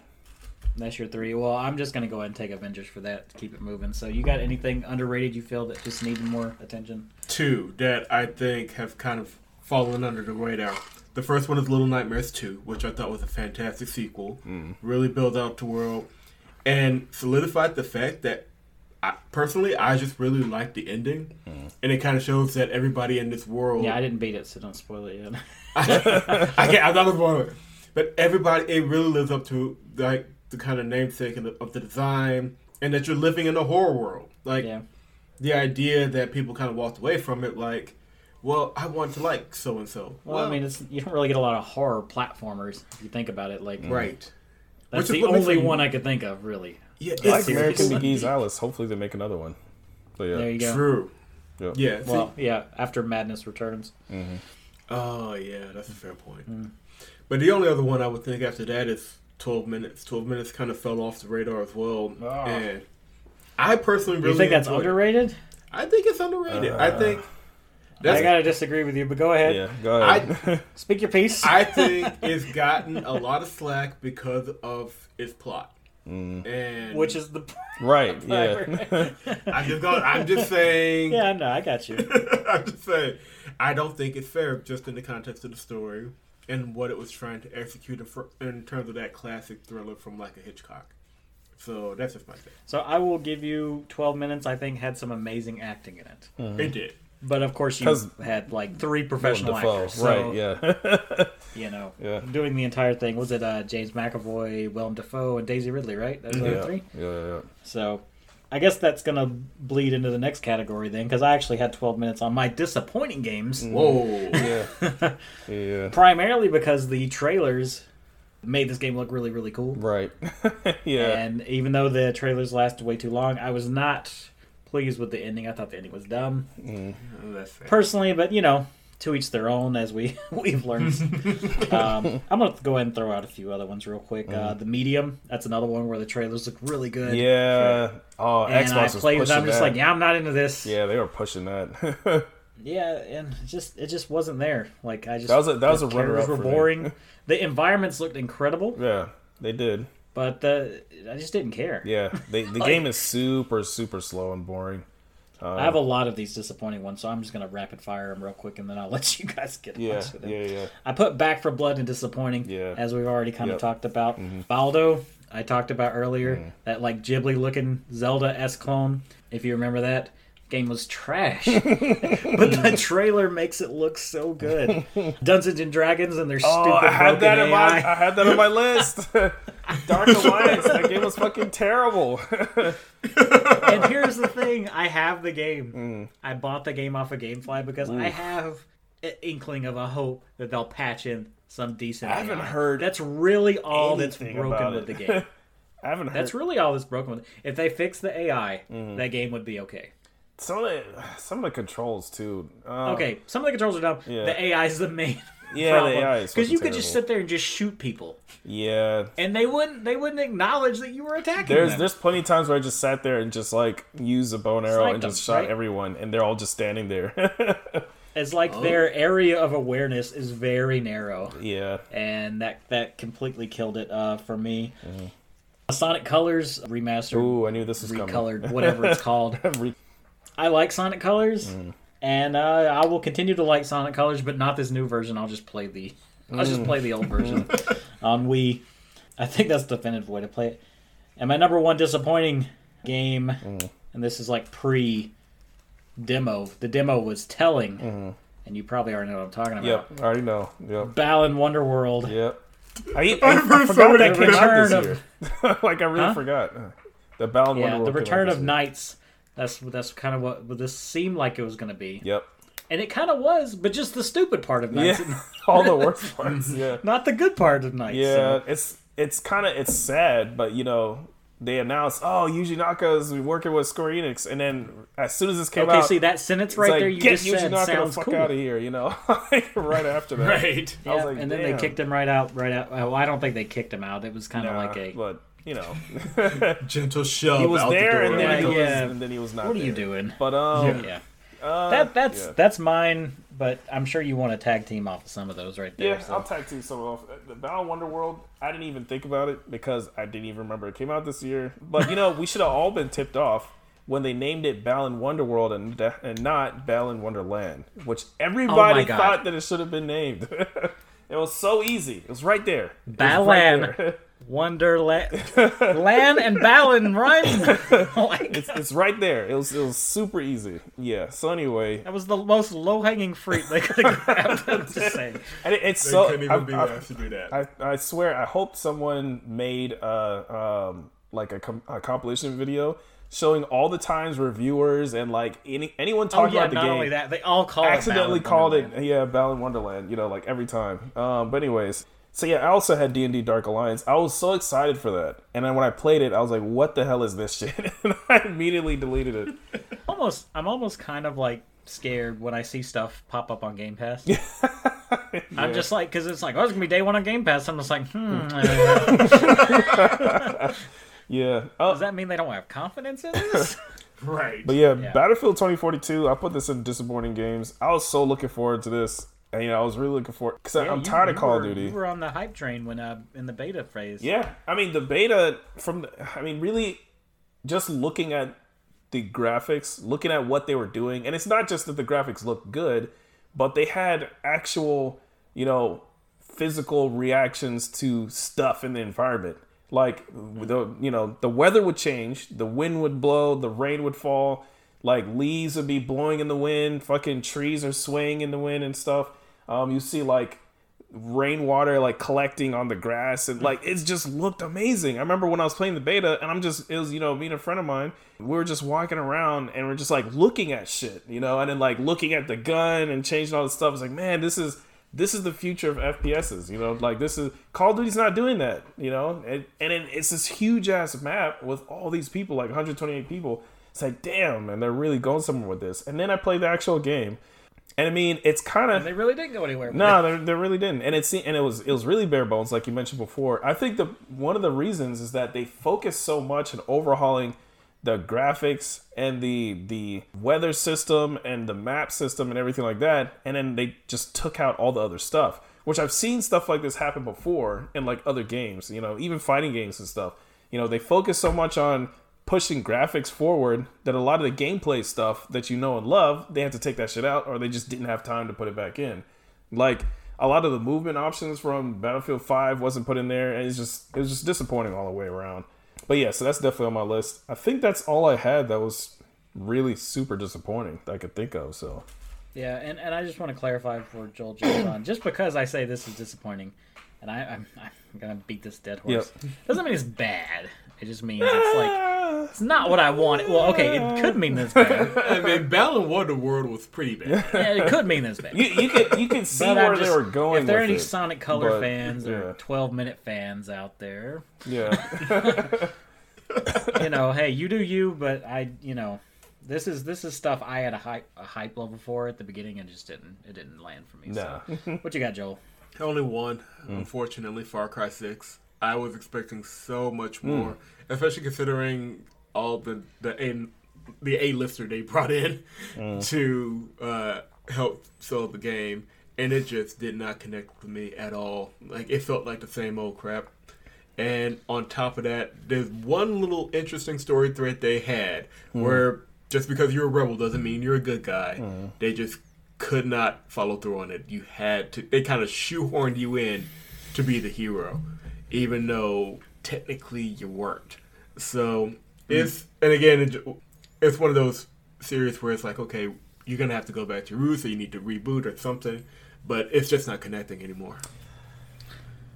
That's your three. Well, I'm just gonna go ahead and take Avengers for that to keep it moving. So, you got anything underrated you feel that just needed more attention? two that I think have kind of fallen under the radar. The first one is Little Nightmares 2, which I thought was a fantastic sequel. Mm. Really built out the world and solidified the fact that I, personally, I just really like the ending. Mm. And it kind of shows that everybody in this world. Yeah, I didn't beat it, so don't spoil it yet. I can't. I'm not gonna spoil it. But everybody, it really lives up to like the kind of namesake of the, of the design, and that you're living in a horror world. Like yeah, the idea that people kind of walked away from it, like, well, I want to like so and so. well, I mean, it's you don't really get a lot of horror platformers if you think about it. Like, right. that's Which is the what makes only it- one I could think of, really. Yeah, I like it's American serious. McGee's Alice. Hopefully they make another one. But yeah. There you go. true. Yeah. Yeah. see- Well, yeah. After Madness returns, Oh yeah, that's a fair point. Hmm. But the only other one I would think after that is twelve minutes. Twelve minutes kind of fell off the radar as well, Ah. and I personally really you think that's enjoyed it. underrated? I think it's underrated. I Uh, think I gotta disagree with you, but go ahead. Yeah, go ahead. I, Speak your piece. I think it's gotten a lot of slack because of its plot. Mm. And Which is the right, yeah. I'm just going. I'm just saying. yeah, no, I got you. I'm just saying. I don't think it's fair, just in the context of the story and what it was trying to execute in, fr- in terms of that classic thriller from like a Hitchcock. So that's just my thing. So I will give you 12 minutes. I think had some amazing acting in it, mm-hmm. It did. But of course you had like three professional actors. So, right, yeah. You know, Yeah. doing the entire thing. Was it uh, James McAvoy, Willem Dafoe, and Daisy Ridley? Right, those are the yeah. three. Yeah, yeah. So I guess that's gonna bleed into the next category then, because I actually had 12 minutes on my disappointing games, Whoa. Yeah. yeah. primarily because the trailers made this game look really, really cool. Right. yeah. And even though the trailers lasted way too long, I was not pleased with the ending. I thought the ending was dumb, Oh, that's fair. personally. But you know, to each their own, as we we've learned. um, I'm gonna go ahead and throw out a few other ones real quick. Uh, the Medium, that's another one where the trailers look really good. Yeah. Oh, And Xbox I played it. I'm just that. like, yeah, I'm not into this. Yeah, they were pushing that. Yeah, and just it just wasn't there. Like I just That was a- that was a runner-up characters were for me. boring. the environments looked incredible, yeah, they did. But uh, I just didn't care. Yeah, they, the Like- game is super, super slow and boring. I have a lot of these disappointing ones, so I'm just gonna rapid fire them real quick, and then I'll let you guys get Yeah, onto them. yeah, yeah. I put Back 4 Blood and disappointing, Yeah. as we've already kind Yep. of talked about. Baldo, I talked about earlier, that like Ghibli looking Zelda s clone. If you remember that game was trash, but the trailer makes it look so good. Dungeons and Dragons and their Oh, stupid I had broken that in my, AI. I had that on my list. Dark Alliance. That game was fucking terrible. and here's the thing: I have the game. Mm. I bought the game off of GameFly because I have an inkling of a hope that they'll patch in some decent. I haven't AI. heard That's really all that's broken with the game. I haven't heard That's really all that's broken with. it. If they fix the AI, Mm. that game would be okay. Some of the some of the controls too. Uh, Okay, some of the controls are dumb. Yeah. The AI is the main. Yeah, the AI is because you fucking could just sit there and just shoot people, Yeah, and they wouldn't. They wouldn't acknowledge that you were attacking there's them. there's plenty of times where I just sat there and just like used a bow and arrow Sniped and just shot right? everyone, and they're all just standing there. It's like Oh. their area of awareness is very narrow. yeah, and that that completely killed it uh, for me. Sonic Colors remastered, Mm-hmm. Ooh, I knew this was coming. recolored, whatever it's called. Re- I like Sonic Colors, Mm. and uh, I will continue to like Sonic Colors, but not this new version. I'll just play the I'll just Mm. play the old version on Wii. I think that's the definitive way to play it. And my number one disappointing game, Mm. and this is like pre demo. The demo was telling, Mm-hmm. and you probably already know what I'm talking about. yep, I already know. Yep, Balan Wonderworld. yep. I, I, I heard so forgot that came out this return year. like I really Huh? forgot. The Balan Yeah, Wonderworld the Return this of year. NiGHTS. That's that's kind of what, this seemed like it was going to be, Yep. and it kind of was, but just the stupid part of Yeah, all the worst parts. Yeah. not the good part of NiGHTS. Yeah, so- it's it's kind of it's sad, but you know they announced, oh, Yuji Naka is working with Square Enix, and then as soon as this came Okay, out, see that sentence right like, there you just Yuji said Naka the sounds fuck cool. out of here, you know, right after that. Right. I was like, and then damn. they kicked him right out. Right out. Well, I don't think they kicked him out. It was kind of Nah, like a. but you know, Gentle shove. he was out there, the and door. then, he Like, was, yeah. and then he was not. What are you doing? But um, Yeah, uh, that that's yeah. that's mine. But I'm sure you want to tag team off of some of those right there. Yeah, so. I'll tag team some off. The Balan Wonderworld, I didn't even think about it because I didn't even remember it came out this year. But you know, we should have all been tipped off when they named it Balan Wonderworld and and not Balan Wonderland, which everybody Oh thought that it should have been named. it was so easy. It was right there. It was right Balan. Wonderland, Lan and Balin rhyme. like, it's, it's right there. It was it was super easy. Yeah. So anyway, that was the most low hanging fruit they could have grabbed. I'm just saying. and it, it's They so couldn't I- even be I- asked to do that. I, I swear, I hope someone made uh, um, like a, com- a compilation video showing all the times reviewers and like any anyone Oh talking yeah, about the not game only that, they all call accidentally it Balan called Wonderland. it yeah Balan Wonderland. You know, like every time. Um, but anyways, So yeah, I also had D and D Dark Alliance. I was so excited for that, and then when I played it, I was like, "What the hell is this shit?" and I immediately deleted it. Almost, I'm almost kind of like scared when I see stuff pop up on Game Pass. I'm just like, because it's like, oh, it's gonna be day one on Game Pass. I'm just like, hmm. Yeah. Uh, does that mean they don't have confidence in this? Right. But yeah, Yeah. Battlefield 2042. I put this in disappointing games. I was so looking forward to this, and you know, I was really looking forward because Yeah, I'm you- tired of Call were- of Duty. You were on the hype train when uh, in the beta phase. Yeah, I mean the beta from the, I mean really just looking at the graphics, looking at what they were doing, and it's not just that the graphics looked good, but they had actual, you know, physical reactions to stuff in the environment. Like the you know, the weather would change, the wind would blow, the rain would fall, like leaves would be blowing in the wind, fucking trees are swaying in the wind and stuff. Um, you see like rainwater like collecting on the grass and like it's just looked amazing. I remember when I was playing the beta and I'm just it was you know me and a friend of mine we were just walking around and we're just like looking at shit you know and then like looking at the gun and changing all the stuff. It's like man this is this is the future of FPSs you know like this is Call of Duty's not doing that you know and and it, it's this huge ass map with all these people like 128 people. It's like damn man they're really going somewhere with this. And then I play the actual game. And I mean, it's kind of They really didn't go anywhere. no, they, they really didn't, and it's and it was it was really bare bones, like you mentioned before. I think the one of the reasons is that they focus so much on overhauling the graphics and the the weather system and the map system and everything like that, and then they just took out all the other stuff. Which I've seen stuff like this happen before in like other games, you know, even fighting games and stuff. You know, they focus so much on pushing graphics forward that a lot of the gameplay stuff that you know and love, they have to take that shit out or they just didn't have time to put it back in. Like a lot of the movement options from Battlefield 5 wasn't put in there and it's just it was just disappointing all the way around. But yeah, so that's definitely on my list. I think that's all I had that was really super disappointing that I could think of. So Yeah, and, and I just want to clarify before Joel jumps on. Just because I say this is disappointing, and I, I'm, I'm gonna beat this dead horse, doesn't mean it's bad. It just means it's like it's not what I wanted. Well, okay, it could mean this bad. I mean, Balan Wonderworld was pretty bad. Yeah, it could mean this bad. you you could you could see But where I'm they just- were going. If there are any it. Sonic Color but, fans yeah. or 12 minute fans out there, yeah, you know, hey, you do you, but I, you know, this is this is stuff I had a hype a hype level for at the beginning and just didn't it didn't land for me. Nah. So, what you got, Joel? Only one, Mm. unfortunately, Far Cry Six. I was expecting so Mm. much more, especially considering all the the a the a lister they brought in Mm. to uh, help sell the game, and it just did not connect with me at all. Like it felt like the same old crap. And on top of that, there's one little interesting story thread they had where just because you're a rebel doesn't mean you're a good guy. They just could not follow through on it. You had to. They kind of shoehorned you in to be the hero, even though technically you weren't. So it's and again, it's one of those series where it's like, okay, you're gonna have to go back to your roots, or you need to reboot or something. But it's just not connecting anymore.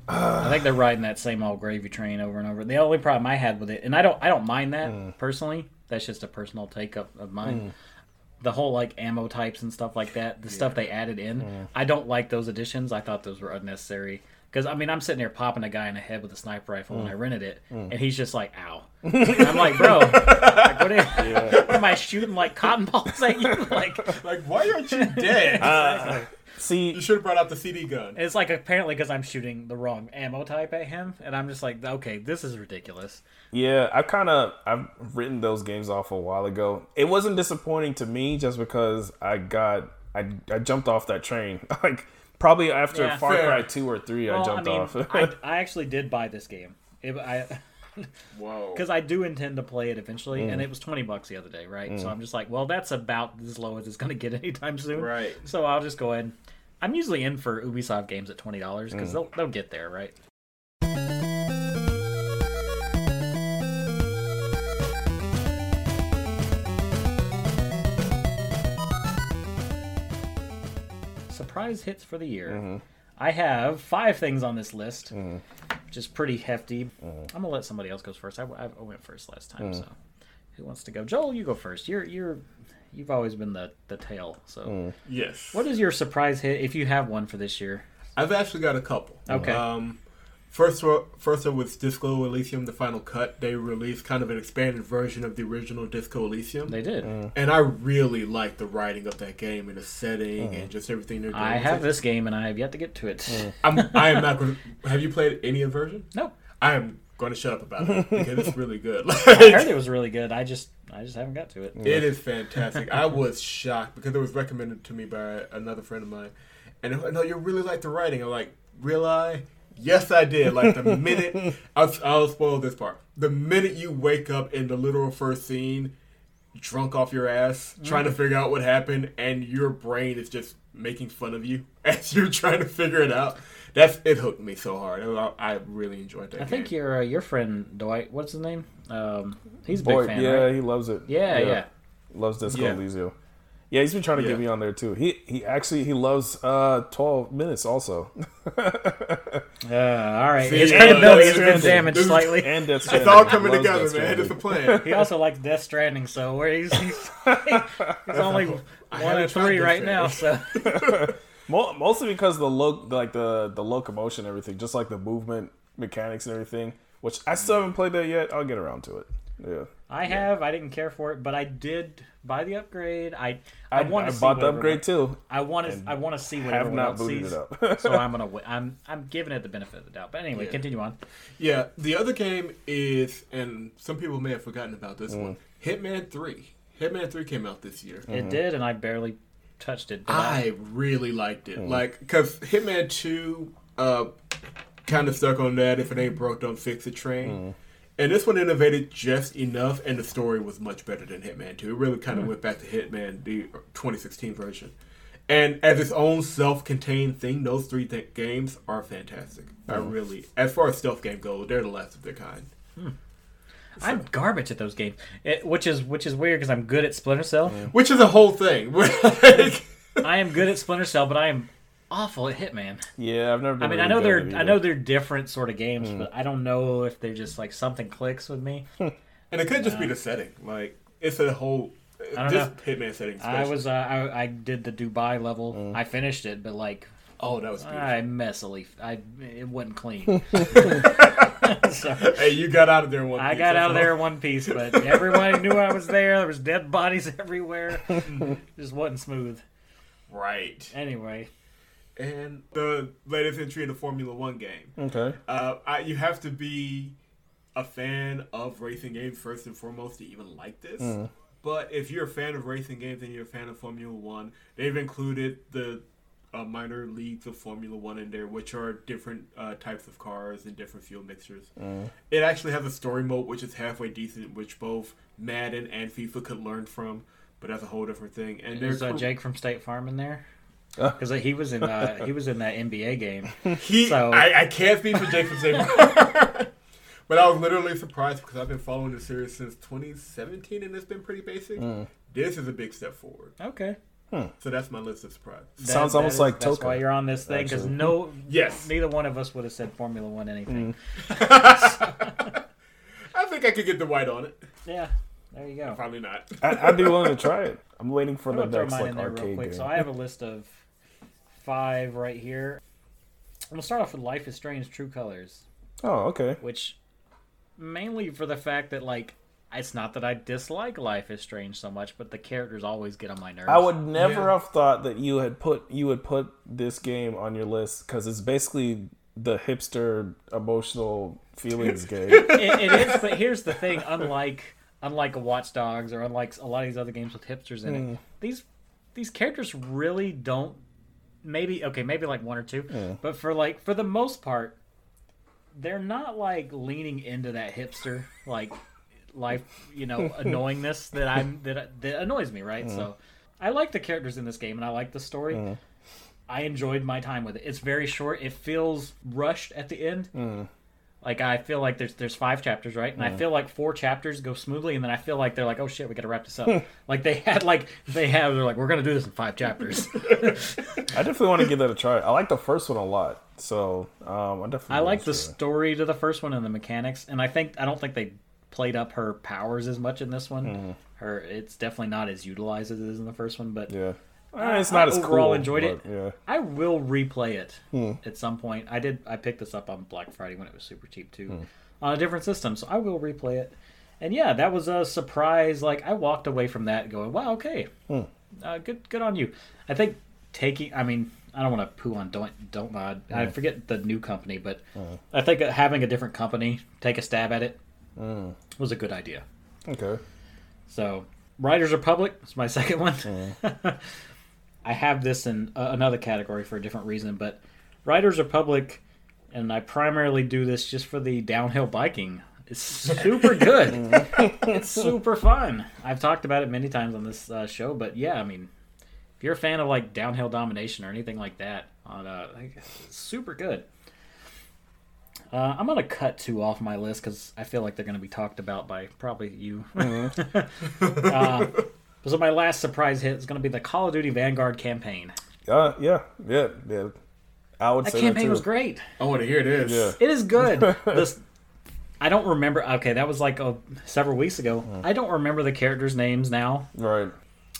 I think they're riding that same old gravy train over and over. The only problem I had with it, and I don't, I don't mind that Mm. personally. That's just a personal take up of mine. The whole like ammo types and stuff like that, the stuff they added in, Mm. I don't like those additions. I thought those were unnecessary. Because I mean, I'm sitting there popping a guy in the head with a sniper rifle Mm. when I rented it, and he's just like, "Ow!" And I'm like, "Bro, like, what, am, what am I shooting like cotton balls at you?" Like, Like, why aren't you dead? Uh, see, you should have brought out the CD gun. it's like apparently because I'm shooting the wrong ammo type at him, and I'm just like, "Okay, this is ridiculous." Yeah, I kind of I've written those games off a while ago. It wasn't disappointing to me just because I got I I jumped off that train like probably after Yeah. Far Fair. Cry two or three. I jumped I mean, off. I, I actually did buy this game. It, I Whoa. because I do intend to play it eventually, Mm. and it was twenty bucks the other day, right? So I'm just like, well, that's about as low as it's going to get anytime soon, Right. So I'll just go ahead. I'm usually in for Ubisoft games at twenty dollars because Mm. they'll they'll get there, right? Surprise hits for the year. Mm-hmm. I have five things on this list, which is pretty hefty. I'm gonna let somebody else go first. I, I went first last time, so who wants to go? Joel, you go first. You're you're you've always been the the tail. So, Mm. Yes. what is your surprise hit if you have one for this year? I've actually got a couple. Okay. Um, first, one- first one was Disco Elysium: The Final Cut. They released kind of an expanded version of the original Disco Elysium, They did. and I really like the writing of that game and the setting Mm. and just everything they're doing. I have this game and I have yet to get to it. I'm, I am not going. to... Have you played any of version? No, I am going to shut up about it because it's really good. I heard it was really good. I just I just haven't got to it. It is fantastic. I was shocked because it was recommended to me by another friend of mine. And no, you really like the writing. I'm like, real I? Yes, I did. Like the minute I'll, I'll spoil this part. The minute you wake up in the literal first scene, drunk off your ass, trying to figure out what happened, and your brain is just making fun of you as you're trying to figure it out. That's it hooked me so hard. I, I really enjoyed that. I think your uh, your friend Dwight, what's his name? Um, he's a Boy, big fan, yeah, right? he loves it. Yeah, yeah. loves Disco Yeah. Elysium. Yeah, he's been trying to Yeah. get me on there too. He he actually he loves uh 12 minutes also, Uh, all right, See, his credibility has this been is- damaged this is- slightly. and Death It's all coming together, man. It's a plan. He also likes Death Stranding, so where he's he's, he's only one haven't of three right now. So Mostly because the lo- like the the locomotion, and everything, just like the movement mechanics and everything. Which I still haven't played that yet. I'll get around to it. Yeah, I have. I didn't care for it, but I did buy the upgrade. I I, I, want I to bought the upgrade too. I want to. I want to see what Have everyone not else booted sees. it up. so I'm gonna. wi- I'm I'm giving it the benefit of the doubt. But anyway, Yeah. continue on. Yeah, the other game is, and some people may have forgotten about this one. Mm. Hitman Three. Hitman Three came out this year. It mm-hmm. did, and I barely touched it. But I, I really liked it. Mm. Like, because Hitman Two, uh, kind of stuck on that. If it ain't broke, don't fix it. Train. Mm. And this one innovated just enough, and the story was much better than Hitman 2. It really kind of mm-hmm. went back to Hitman, the 2016 version. And as its own self-contained thing, those three th- games are fantastic. I mm-hmm. really, as far as stealth game go, they're the last of their kind. Hmm. I'm garbage at those games, it, which is which is weird because I'm good at Splinter Cell. Which is a whole thing. I am good at Splinter Cell, but I am awful at Hitman. Yeah, I've never. Been I mean, I know they're I know they're different sort of games, hmm. but I don't know if they're just like something clicks with me. and it could just be uh, the setting. Like, it's a whole. I don't this know. Hitman setting. I was uh, I, I did the Dubai level. Hmm. I finished it, but like Oh, that was beautiful. I messily I it wasn't clean. so hey, you got out of there in one I piece, got out of there in one piece, but everybody knew I was there. There was dead bodies everywhere. Just wasn't smooth. Right. Anyway, And the latest entry in the Formula One game. Okay. Uh, I, you have to be a fan of racing games first and foremost to even like this. But if you're a fan of racing games and you're a fan of Formula One, they've included the uh, minor leagues of Formula One in there, which are different uh, types of cars and different fuel mixtures. It actually has a story mode, which is halfway decent, which both Madden and FIFA could learn from. But that's a whole different thing. And there's uh, Jake from State Farm in there Uh. because he was in uh, he was in that NBA game. He, So- I, I can't speak for Jake from Save But I was literally surprised because I've been following the series since 2017 and it's been pretty basic. This is a big step forward. Okay, So that's my list of surprises. That- Sounds that almost is- like that's Toka, why you're on this thing because no, Yes. neither one of us would have said Formula One anything. I think I could get the white on it. Yeah, there you go. Probably not. I, I'd be willing to try it. I'm waiting for I'm the next like in there real arcade quick. game. So I have a list of five right here. I'm gonna start off with Life is Strange: True Colors, oh, okay. which mainly for the fact that like it's not that I dislike Life is Strange so much, but the characters always get on my nerves. I would never Yeah. have thought that you had put you would put this game on your list because it's basically the hipster emotional feelings game. it, it is, but here's the thing: unlike unlike a Watch Dogs or unlike a lot of these other games with hipsters in it, mm. these these characters really don't. Maybe okay, maybe like one or two, but for like for the most part, they're not like leaning into that hipster like life, you know, annoyingness that I'm that that annoys me. Right, so uh-huh. I like the characters in this game and I like the story. Uh-huh. I enjoyed my time with it. It's very short. It feels rushed at the end. Uh-huh. Like I feel like there's there's five chapters, right? And I feel like four chapters go smoothly, and then I feel like they're like, oh shit, we got to wrap this up. like they had like they have they're like we're gonna do this in five chapters. I definitely want to give that a try. I like the first one a lot, so um, I definitely. I like the story to the first one and the mechanics, and I think I don't think they played up her powers as much in this one. Her it's definitely not as utilized as it is in the first one, but Yeah, Eh, it's not I as overall cool. enjoyed it. Yeah. I will replay it Hmm. at some point. I did. I picked this up on Black Friday when it was super cheap too, Hmm. on a different system. So I will replay it. And yeah, that was a surprise. Like I walked away from that going, "Wow, okay, Hmm. uh, good, good on you." I think taking. I mean, I don't want to poo on don't don't mod. Hmm. I forget the new company, but I think having a different company take a stab at it Hmm. was a good idea. Okay. So, Riders Republic is my second one. I have this in uh, another category for a different reason, but Riders Republic, and I primarily do this just for the downhill biking. It's super good. it's super fun. I've talked about it many times on this uh, show, but yeah, I mean, if you're a fan of like downhill domination or anything like that, on uh, it's super good. Uh, I'm gonna cut two off my list because I feel like they're gonna be talked about by probably you. uh, so my last surprise hit is gonna be the Call of Duty Vanguard campaign. Uh, yeah, yeah, yeah. I would That say campaign that too. was great. I want to hear this. Yeah. It is good. this, I don't remember. Okay, that was like uh several weeks ago. Mm. I don't remember the characters' names now, Right.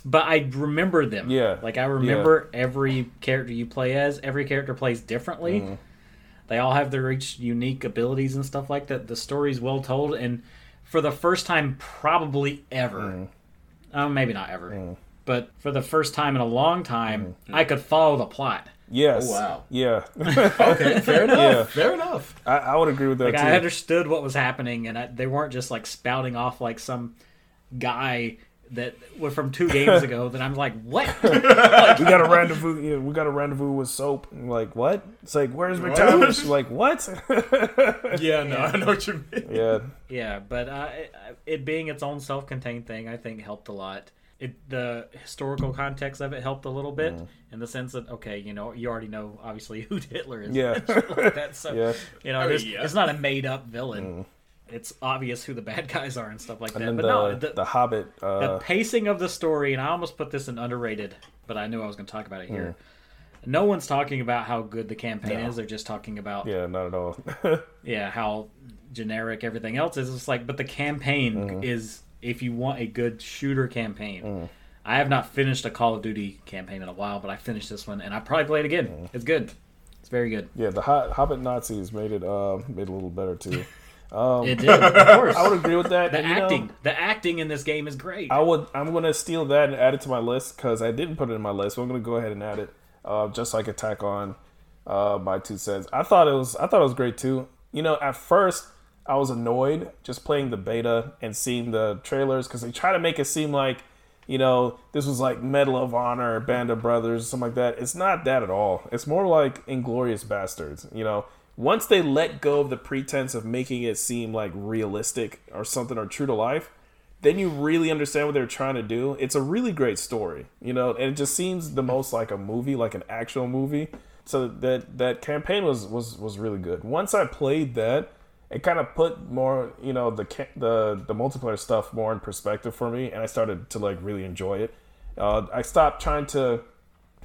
but I remember them. Yeah. like I remember every character you play as. Every character plays differently. Mm-hmm. They all have their each unique abilities and stuff like that. The story's well told, and for the first time, probably ever, Mm. Uh, maybe not ever, but for the first time in a long time, Mm. I could follow the plot. Yes. Oh, wow. Yeah. Okay, fair enough. Yeah. Fair enough. I, I would agree with that Like too. I understood what was happening, and I, they weren't just like spouting off like some guy that were from two games ago. That I'm like, what? we got a rendezvous. Yeah, we got a rendezvous with soap. And like what? It's like where's McTavish? like what? Yeah, no, I know what you mean. yeah. yeah, but uh, it, it being its own self-contained thing, I think helped a lot. It the historical context of it helped a little bit Mm. in the sense that okay, you know, you already know obviously who Hitler is. Yeah. like that, so Yeah. you know, I mean, there's- yeah. it's not a made-up villain. It's obvious who the bad guys are and stuff like that. And then but the, no, the, the Hobbit. the Uh, pacing of the story, and I almost put this in underrated, but I knew I was going to talk about it here. No one's talking about how good the campaign No. is. They're just talking about yeah. not at all. Yeah, how generic everything else is. It's like, but the campaign Mm-hmm. is if you want a good shooter campaign. Mm. I have not finished a Call of Duty campaign in a while, but I finished this one, and I probably play it again. Mm. It's good. It's very good. yeah, the Hobbit Nazis made it uh, made it a little better too. it did, of course. I would agree with that. the and, you know, acting, the acting in this game is great. I would. I'm gonna steal that and add it to my list because I didn't put it in my list. So I'm gonna go ahead and add it, uh, just so I could tack on uh, my two cents. I thought it was. I thought it was great too. You know, at first I was annoyed just playing the beta and seeing the trailers because they try to make it seem like, you know, this was like Medal of Honor, Band of Brothers, something like that. It's not that at all. It's more like Inglorious Bastards. You know, once they let go of the pretense of making it seem like realistic or something or true to life, then you really understand what they're trying to do. It's a really great story, you know, and it just seems the most like a movie, like an actual movie. So that that campaign was was was really good. Once I played that, it kind of put more, you know, the the the multiplayer stuff more in perspective for me, and I started to like really enjoy it. Uh, I stopped trying to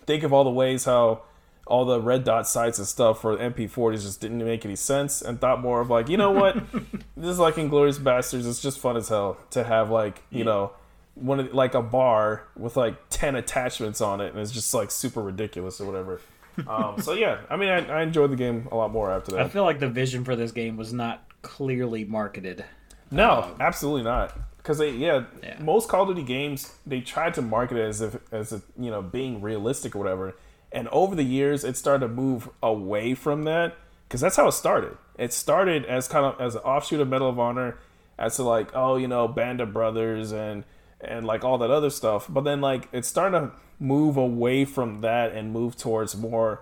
think of all the ways how all the red dot sights and stuff for MP40s just didn't make any sense, and thought more of like, you know what, this is like Inglorious Bastards. It's just fun as hell to have like, you know, one of like a bar with like ten attachments on it, and it's just like super ridiculous or whatever. um, so yeah, I mean, I, I enjoyed the game a lot more after that. I feel like the vision for this game was not clearly marketed. No, absolutely not. Because they, yeah, Yeah. most Call of Duty games they tried to market it as if as a, you know being realistic or whatever, and over the years it started to move away from that because that's how it started. It started as kind of as an offshoot of Medal of Honor, as to like oh you know Band of Brothers and and like all that other stuff, but then like it started to move away from that and move towards more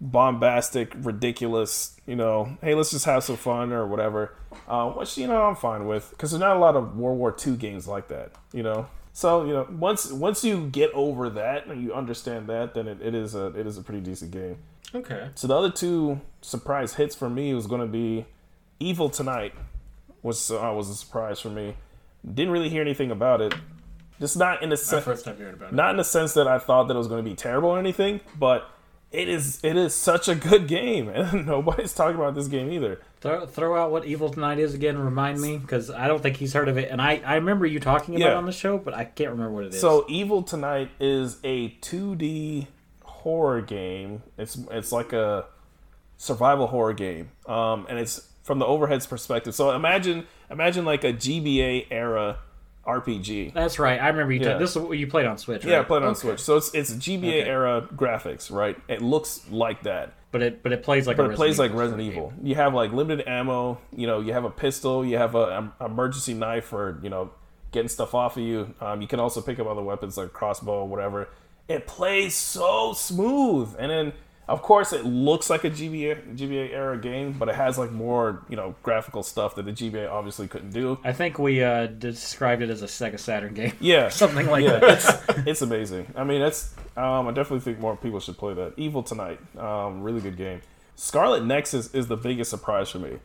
bombastic, ridiculous, you know, hey, let's just have some fun or whatever. Uh, which you know I'm fine with because there's not a lot of World War II games like that, you know. So you know, once once you get over that and you understand that, then it, it is a it is a pretty decent game. Okay. So the other two surprise hits for me was going to be Evil Tonight, was uh, was a surprise for me. Didn't really hear anything about it. Just not in the sense first time hearing about it. not in the sense that I thought that it was going to be terrible or anything, but it is it is such a good game, and nobody's talking about this game either. Throw, throw out what Evil Tonight is again. Remind me, because I don't think he's heard of it, and I, I remember you talking about Yeah. it on the show, but I can't remember what it is. So Evil Tonight is a 2D horror game. It's it's like a survival horror game, um, and it's from the overhead's perspective. So imagine imagine like a GBA era RPG. that's right. I remember you. Yeah. ta- this is what you played on Switch. Yeah, I played on Okay. Switch. So it's it's GBA Okay. era graphics, right? It looks like that. but it but it plays like But a it plays like Evil Resident game. Evil. You have like limited ammo. You know, you have a pistol. You have a, um emergency knife for you know getting stuff off of you. Um, you can also pick up other weapons like crossbow, whatever. It plays so smooth, and then of course it looks like a GBA GBA era game, but it has like more you know graphical stuff that the GBA obviously couldn't do. I think we uh, described it as a Sega Saturn game. Yeah, Something like yeah, that. it's, it's amazing. I mean, it's um, I definitely think more people should play that. Evil Tonight, um, really good game. Scarlet Nexus is the biggest surprise for me.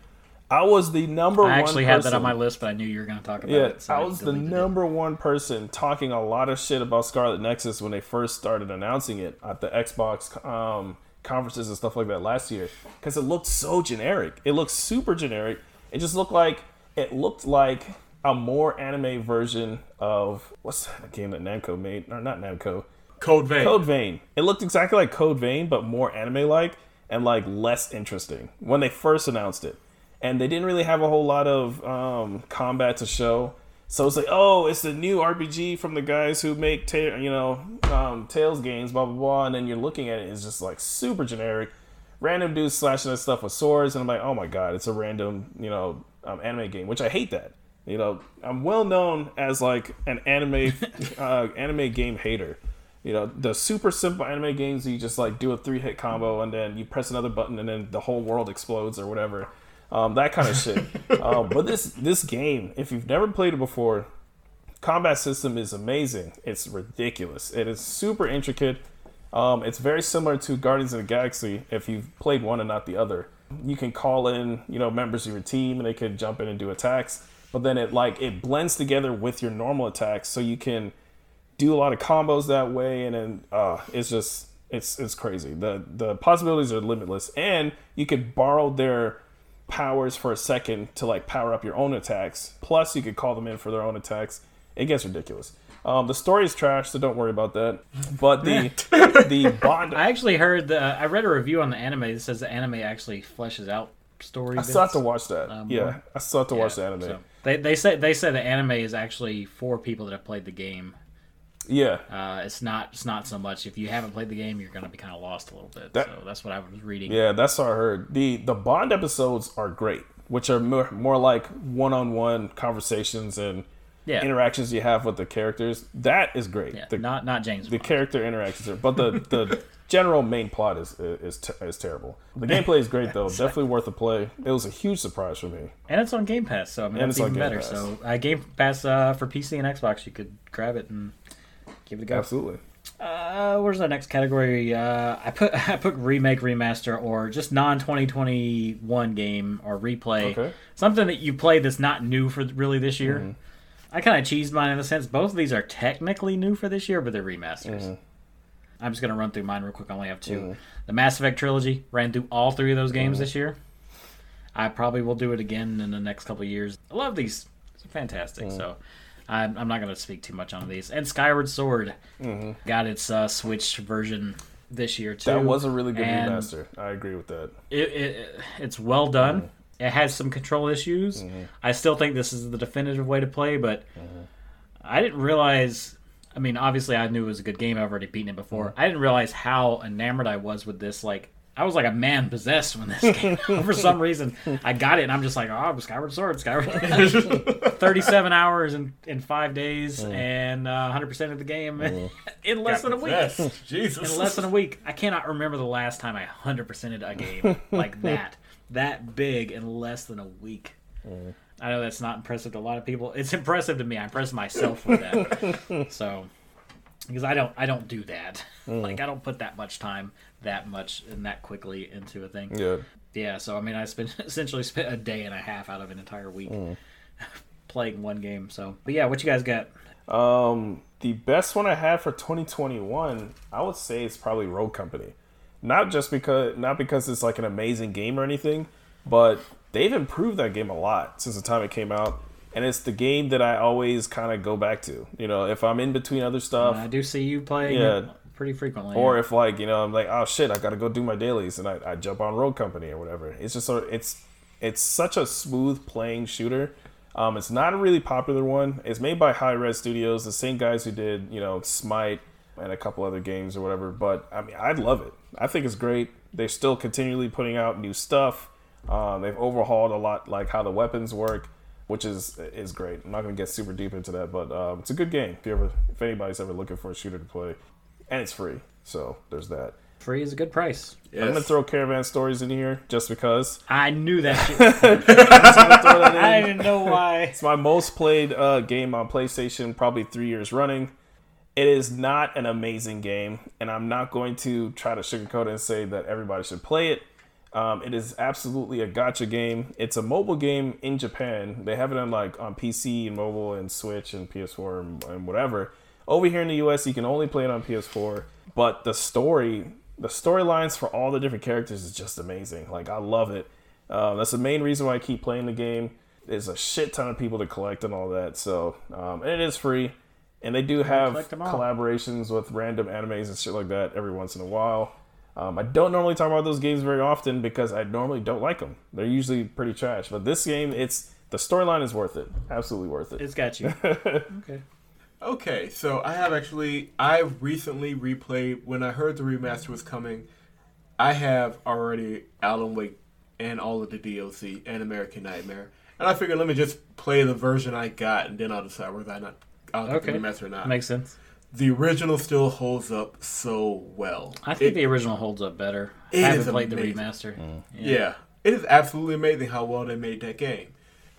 I was the number one. I actually had that on my list, but I knew you were going to talk about Yeah, it. so I was the deleted it. number one person talking a lot of shit about Scarlet Nexus when they first started announcing it at the Xbox um, conferences and stuff like that last year because it looked so generic. It looked super generic. It just looked like it looked like a more anime version of what's that game that Namco made? Or not Namco, Code Vein. Code Vein. It looked exactly like Code Vein, but more anime like and like less interesting when they first announced it. And they didn't really have a whole lot of um, combat to show. So it's like, oh, it's the new RPG from the guys who make, ta- you know, um, Tales games, blah, blah, blah. And then you're looking at it, it's just like super generic. Random dudes slashing at stuff with swords. And I'm like, oh my God, it's a random, you know, um, anime game, which I hate that. You know, I'm well known as like an anime, uh, anime game hater. You know, the super simple anime games, you just like do a three hit combo and then you press another button and then the whole world explodes or whatever. Um, that kind of shit. um, but this this game, if you've never played it before, combat system is amazing. It's ridiculous. It is super intricate. Um, it's very similar to Guardians of the Galaxy if you've played one and not the other. You can call in, you know, members of your team and they can jump in and do attacks. But then it like it blends together with your normal attacks, so you can do a lot of combos that way, and then uh, it's just it's it's crazy. the The possibilities are limitless, and you could borrow their powers for a second to like power up your own attacks. Plus, you could call them in for their own attacks. It gets ridiculous. Um, the story is trash, so don't worry about that. But the the bond, I actually heard the. I read a review on the anime that says the anime actually fleshes out story. I still have to watch that. Um, yeah, more- I still have to watch the anime. So they they say they say the anime is actually for people that have played the game. Yeah, Uh, it's not it's not so much if you haven't played the game, you're going to be kind of lost a little bit. That- so that's what I was reading. Yeah, that's what I heard. the The Bond episodes are great, which are more, more like one on one conversations and Yeah. interactions you have with the characters. That is great. Yeah, the not not James. the Bond. character interactions are, but the the general main plot is is is, is terrible. The gameplay is great though, definitely worth a play. It was a huge surprise for me. and it's on Game Pass, so I mean And that's even better. Pass. So uh, Game Pass uh, for PC and Xbox, you could grab it and give it a go. Absolutely. Uh, where's the next category? Uh, I put I put remake, remaster, or just non twenty twenty one game or replay. Okay. Something that you play that's not new for really this year. Mm-hmm. I kind of cheesed mine in a sense. Both of these are technically new for this year, but they're remasters. Mm-hmm. I'm just gonna run through mine real quick. I only have 2 The Mass Effect trilogy ran through all three of those games Mm-hmm. this year. I probably will do it again in the next couple of years. I love these; it's fantastic. Mm-hmm. So. I'm, I'm not going to speak too much on these. And Skyward Sword got its uh, Switch version this year too. Mm-hmm. That was a really good And remaster. I agree with that. It, it, it's well done. Mm-hmm. It has some control issues. I still think this is the definitive way to play, but Mm-hmm. I didn't realize. I mean, obviously, I knew it was a good game. I've already beaten it before. Mm-hmm. I didn't realize how enamored I was with this. Like, I was like a man possessed when this came out. For some reason, I got it, and I'm just like, oh, Skyward Sword, Skyward. 37 hours in, in five days, Mm. and uh, 100% of the game in less than a week Jesus. in less than a week. I cannot remember the last time I 100%ed a game like that. That big in less than a week. I know that's not impressive to a lot of people. It's impressive to me. I impress myself with that. so because I don't I don't do that. Like I don't put that much time that much and that quickly into a thing. Yeah. Yeah, so I mean I spent essentially spent a day and a half out of an entire week playing one game. So but yeah, what you guys got? Um, the best one I had for 2021, I would say it's probably Rogue Company. Not just because not because it's like an amazing game or anything, but they've improved that game a lot since the time it came out. And it's the game that I always kind of go back to. You know, if I'm in between other stuff, I do see you playing Yeah. it pretty frequently. or yeah. if like you know I'm like oh shit I got to go do my dailies and I, I jump on Rogue Company or whatever. It's just sort of it's it's such a smooth playing shooter. Um, it's not a really popular one. It's made by Hi-Rez Studios, the same guys who did you know Smite and a couple other games or whatever. But I mean I love it. I think it's great. They're still continually putting out new stuff. Um, they've overhauled a lot like how the weapons work. Which is is great. I'm not gonna get super deep into that, but um, it's a good game. If you ever, if anybody's ever looking for a shooter to play, and it's free. So there's that. free is a good price. Yes. I'm gonna throw Caravan Stories in here just because I knew that shit. that I didn't know why. It's my most played uh, game on PlayStation, probably three years running. It is not an amazing game, and I'm not going to try to sugarcoat it and say that everybody should play it. Um, it is absolutely a gacha game. It's a mobile game in Japan. They have it on like on PC and mobile and Switch and PS4 and, and whatever. Over here in the US, you can only play it on PS4. But the story, the storylines for all the different characters is just amazing. Like I love it. Uh, that's the main reason why I keep playing the game. There's a shit ton of people to collect and all that. So um, and it is free, and they do have collect 'em all. collaborations with random animes and shit like that every once in a while. Um, I don't normally talk about those games very often because I normally don't like them. They're usually pretty trash. But this game, it's the storyline is worth it. Absolutely worth it. It's got you. Okay. Okay, so I have actually I recently replayed when I heard the remaster was coming. I have already Alan Wake and all of the DLC and American Nightmare, and I figured let me just play the version I got, and then I'll decide whether I not I'll get Okay. the remaster or not. Makes sense. The original still holds up so well. I think It- the original holds up better. It I haven't is played the amazing. remaster. Mm. Yeah. it is absolutely amazing how well they made that game,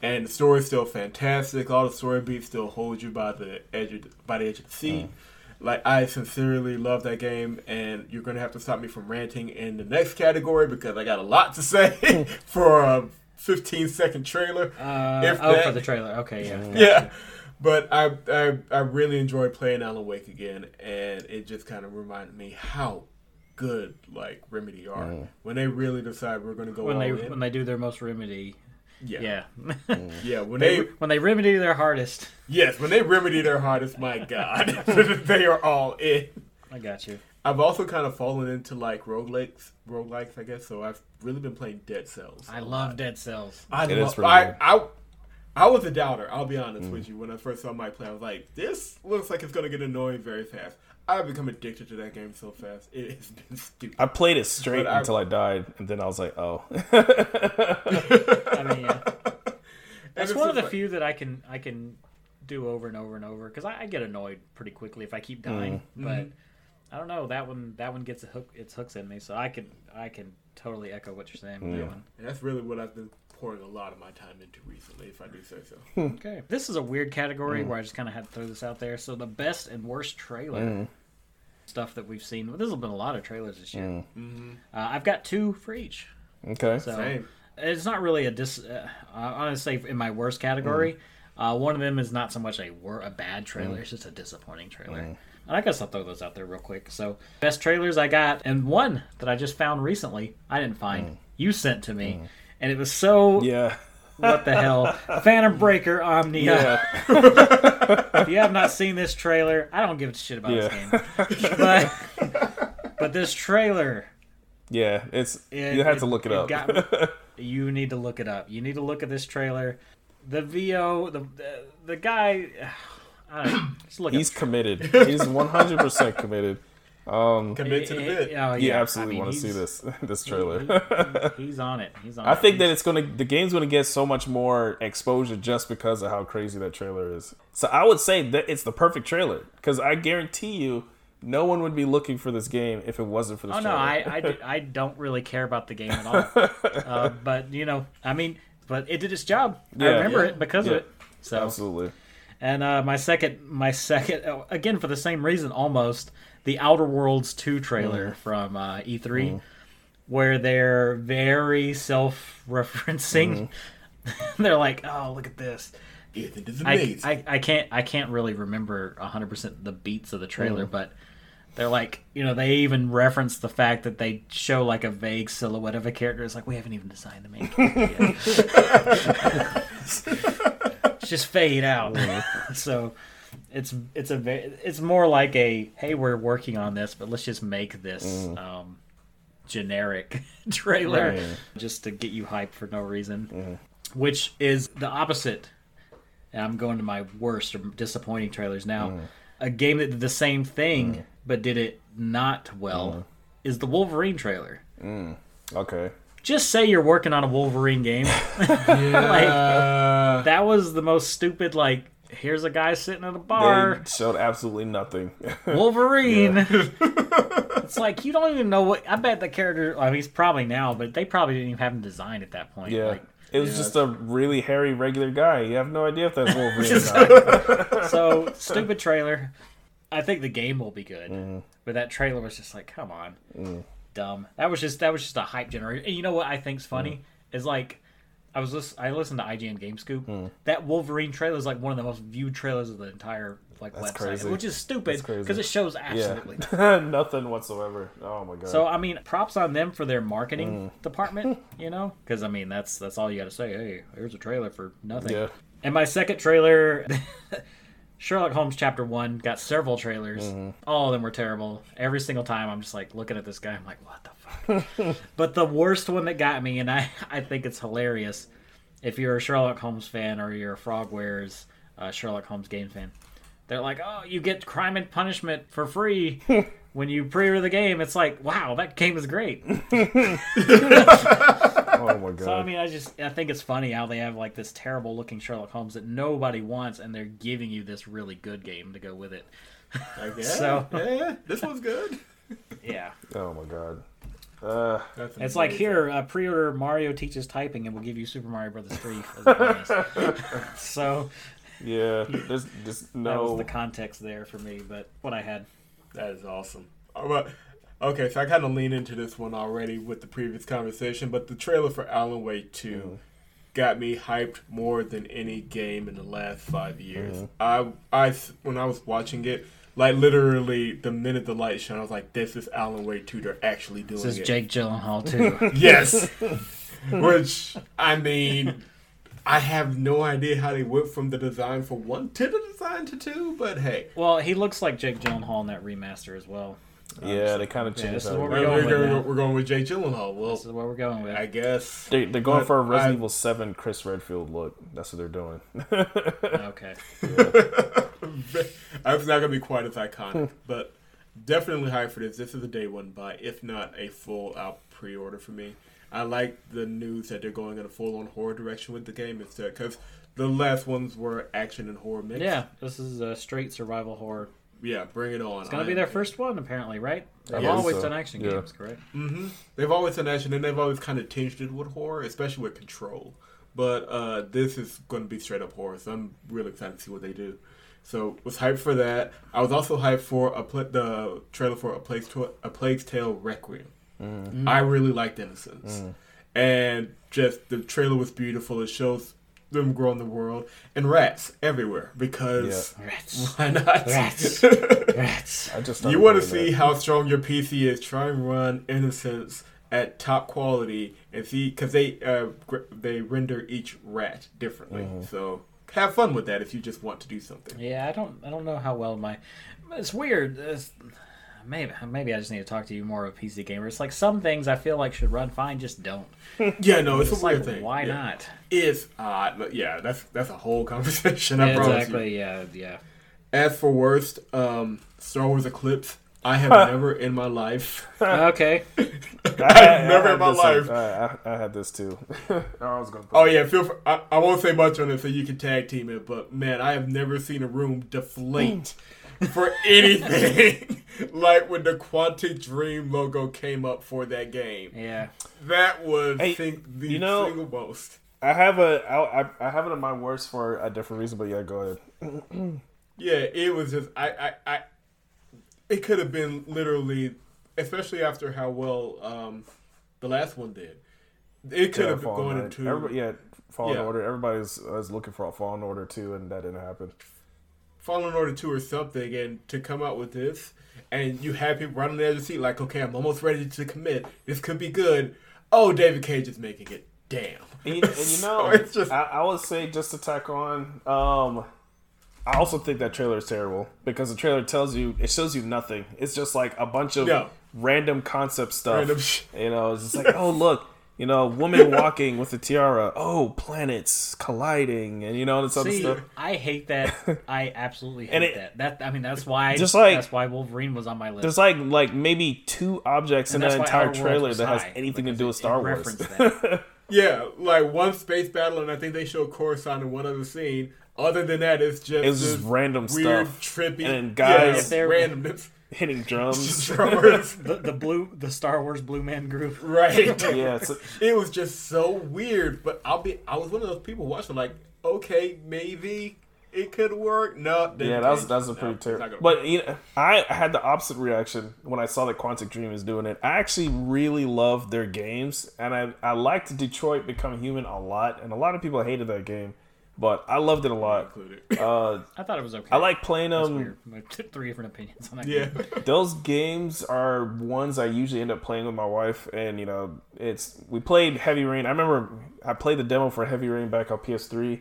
and the story's still fantastic. All the story beats still hold you by the edge of the, by the edge of the seat. Mm. Like I sincerely love that game, and you're gonna have to stop me from ranting in the next category because I got a lot to say for a 15 second trailer. Uh, If oh, that- for the trailer. Okay, yeah. Mm. yeah. But I, I I really enjoyed playing Alan Wake again, and it just kind of reminded me how good like Remedy are mm. when they really decide we're going to go When all they in. when they do their most remedy, yeah. yeah. Mm. yeah, When they, they when they remedy their hardest. yes, when they remedy their hardest, my God, they are all in. I got you. I've also kind of fallen into like roguelikes, roguelikes, I guess. So I've really been playing Dead Cells. I love lot. Dead Cells. I It is love. pretty I, good. I I was a doubter. I'll be honest Mm. with you. When I first saw my play, I was like, "This looks like it's gonna get annoying very fast." I've become addicted to that game so fast. It has been stupid. I played it straight But until I died, and then I was like, oh. I mean, yeah. That's one of the like- few that I can I can do over and over and over because I, I get annoyed pretty quickly if I keep dying. Mm. But I don't know that one that one gets a hook its hooks in me, so I can I can totally echo what you're saying with that one. And that's really what I've been pouring a lot of my time into recently, if I do say so. Hmm. Okay, this is a weird category hmm. where I just kind of had to throw this out there. So the best and worst trailer hmm. stuff that we've seen. Well, there's been a lot of trailers this year. Mm-hmm. Uh, I've got two for each. Okay. So Same. it's not really a dis. Uh, I'm gonna say in my worst category. Uh, one of them is not so much a wor- a bad trailer; it's just a disappointing trailer. And I guess I'll throw those out there real quick. So best trailers I got, and one that I just found recently. I didn't find. You sent to me, and it was so Yeah. what the hell, Phantom Breaker Omnia. Yeah. If you have not seen this trailer, I don't give a shit about this game. But but this trailer Yeah. It's It- you have to look it, up. got you need to look it up. You need to look at this trailer. The VO, the the, the guy. I don't know, just look. He's committed. He's 100% committed. Commit to the bit. oh, You yeah. absolutely I mean, want to see this this trailer. he- he's on it. He's on. It. I it. think that it's gonna the game's gonna get so much more exposure just because of how crazy that trailer is. So I would say that it's the perfect trailer because I guarantee you, no one would be looking for this game if it wasn't for this. Oh no, trailer. I, I, do- I don't really care about the game at all. uh, but you know, I mean, but it did its job. I remember Yeah. it because Yeah. of it. So absolutely. And uh, my second, my second, again for the same reason, almost the Outer Worlds two trailer mm. from uh, E3, mm. where they're very self-referencing. Mm-hmm. they're like, "Oh, look at this." Ethan is I, amazing. I, I can't I can't really remember 100% the beats of the trailer, mm. but They're like, you know, they even reference the fact that they show like a vague silhouette of a character. It's like we haven't even designed the main character yet. it's just fade out. so it's it's a ve- it's more like a hey, we're working on this, but let's just make this um, generic trailer Right. just to get you hyped for no reason. Which is the opposite. And I'm going to my worst or disappointing trailers now. A game that did the same thing but did it not well is the Wolverine trailer. Okay. Just say you're working on a Wolverine game. Uh, that was the most stupid like here's a guy sitting at a bar They showed absolutely nothing. Wolverine. it's like you don't even know what. I bet the character. I mean, he's probably now, but they probably didn't even have him designed at that point. yeah. Like, it was Yeah. just a really hairy regular guy. You have no idea if that's Wolverine or not. so stupid trailer. I think the game will be good, Mm-hmm. but that trailer was just like, come on, Mm. dumb. That was just that was just a hype generator. And you know what I think's funny Mm. is like. I was listen, I listened to IGN Game Scoop. Mm. That Wolverine trailer is like one of the most viewed trailers of the entire like That's website, crazy. which is stupid because it shows absolutely Yeah. nothing whatsoever. Oh my god. So I mean, props on them for their marketing Mm. department, you know, because I mean that's that's all you got to say. Hey, here's a trailer for nothing. Yeah. And my second trailer, Sherlock Holmes Chapter One, got several trailers. Mm-hmm. All of them were terrible. Every single time, I'm just like looking at this guy. I'm like, what the? but the worst one that got me, and I I think it's hilarious. If you're a Sherlock Holmes fan or you're a Frogwares uh, Sherlock Holmes game fan, they're like, oh, you get Crime and Punishment for free when you pre-order the game. It's like, wow, that game is great. oh my god. So I mean, I just I think it's funny how they have like this terrible looking Sherlock Holmes that nobody wants, and they're giving you this really good game to go with it. like, yeah, So- yeah, this one's good. Yeah, oh my god. Uh, That's it's like here, uh, pre-order Mario teaches typing, and we'll give you Super Mario Brothers three as so yeah. There's just that no. was the context there for me. But what I had, That is awesome. Oh, okay, so I kind of lean into this one already with the previous conversation, but the trailer for Alan Wake 2 got me hyped more than any game in the last five years. I, I, when I was watching it, like literally the minute the light shone, I was like, "This is Alan Wake 2. They're actually doing this is it." Jake Gyllenhaal too. Yes. Which I mean, I have no idea how they went from the design for one to the design to two, but hey. well, he looks like Jake Gyllenhaal in that remaster as well. Yeah, they kind of Yeah, changed this is what We're, We're going we're, with going, now. we're going with Jay Gyllenhaal. Well, This is what we're going with. I guess. They, they're going But for a Resident I- Evil 7 Chris Redfield look. That's what they're doing. okay. It's not gonna be quite as iconic, but definitely hyped for this. This is a day one buy, if not a full out pre-order for me. I like the news that they're going in a full-on horror direction with the game instead, because the last ones were action and horror mix. Yeah, this is a straight survival horror. Yeah, bring it on. It's gonna be their first one, apparently, right? They've Yes. always So, done action yeah. games, correct? Mm-hmm. They've always done action, and they've always kind of tinged it with horror, especially with Control. But uh, this is going to be straight up horror, so I'm really excited to see what they do. So was hyped for that. I was also hyped for a pl- the trailer for a Plague's, Tale- a Plague's Tale Requiem. I really liked Innocence, and just the trailer was beautiful. It shows them growing the world and rats everywhere because Rats. why not? Rats. Rats. I just You want to see that. how strong your PC is. Try and run Innocence at top quality and see because they uh, they render each rat differently. Mm-hmm. So have fun with that if you just want to do something. Yeah, I don't. I don't know how well my. It's weird. It's, maybe maybe I just need to talk to you more of a PC gamer. It's like some things I feel like should run fine, just don't. Yeah, no, it's, It's a weird like thing. why Yeah. not? It's odd, but yeah, that's that's a whole conversation. I promise you. exactly. Yeah. Yeah. As for worst, um, Star Wars Eclipse. I have never in my life. okay. I, I Never had in my life. I, I, I had this too. I was gonna. Put Oh yeah, feel. Free, I, I won't say much on it, so you can tag team it. But man, I have never seen a room deflate for anything like when the Quantic Dream logo came up for that game. Yeah. That was Hey, think the you know- single most. I have a. I, I, I have it in my worst for a different reason, but yeah, go ahead. Yeah, it was just I I, I it could have been literally, especially after how well um the last one did. It could Yeah, have been going Order. into Everybody, yeah, Fallen Yeah. Order. Everybody's was looking for a Fallen Order too, and that didn't happen. Fallen Order 2 or something, and to come out with this, and you have people right on the edge of the seat, like, okay, I'm almost ready to commit. This could be good. Oh, David Cage is making it. Damn. And, you- and you So know, it's just- I, I would say just to tack on, um, I also think that trailer is terrible because the trailer tells you it shows you nothing. It's just like a bunch of Yeah. random concept stuff. Random sh- you know, it's just like, oh look, you know, woman walking with a tiara. Oh, planets colliding, and you know, this other See, stuff. I hate that. I absolutely hate it- that. That I mean, that's why. Just like- that's why Wolverine was on my list. There's like like maybe two objects And in that entire trailer that has anything to do with Star it Wars. Yeah, like one space battle, and I think they show Coruscant in one other scene. Other than that, it's just It was this just random weird, stuff. trippy, And guys- yeah, If randomness. Hitting drums. Star the, the blue, the Star Wars Blue Man Group. right. yeah, it's, It was just so weird, but I'll be. I was one of those people watching, like, okay, maybe it could work. No, Yeah, that was that was a pretty terrible. But you know, I had the opposite reaction when I saw that Quantic Dream is doing it. I actually really loved their games, and I I liked Detroit Become Human a lot, and a lot of people hated that game, but I loved it a lot. Uh, I thought it was okay. I like playing them. weird. Like, Three different opinions on that. yeah, game. Those games are ones I usually end up playing with my wife, and you know, it's we played Heavy Rain. I remember I played the demo for Heavy Rain back on PS3,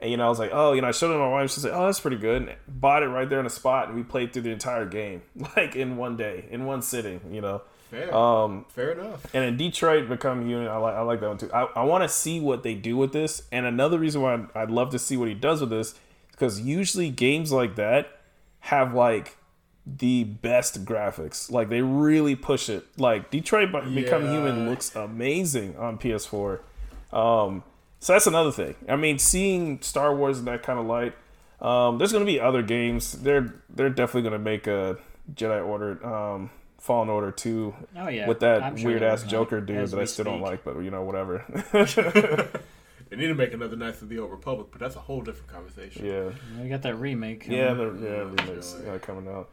and you know, I was like, oh, you know, I showed it to my wife. She's like, oh, that's pretty good. And bought it right there on the spot, and we played through the entire game like in one day, in one sitting. You know, fair, um, fair enough. and in Detroit Become Human, I like I like that one too. I, I want to see what they do with this, and another reason why I'd, I'd love to see what he does with this, because usually games like that have like the best graphics. Like they really push it. Like Detroit Be- Become Yeah. Human looks amazing on PS4. Um, so that's another thing. I mean, seeing Star Wars in that kind of light. Um, there's going to be other games. They're they're definitely going to make a Jedi Order, um, Fallen Order two Oh yeah. with that sure weird ass Joker dude as that I we still don't like, but you know, whatever. They need to make another Knights of the Old Republic, but that's a whole different conversation. yeah, We got that remake. yeah, coming. the yeah Oh, remakes joy. yeah, coming out.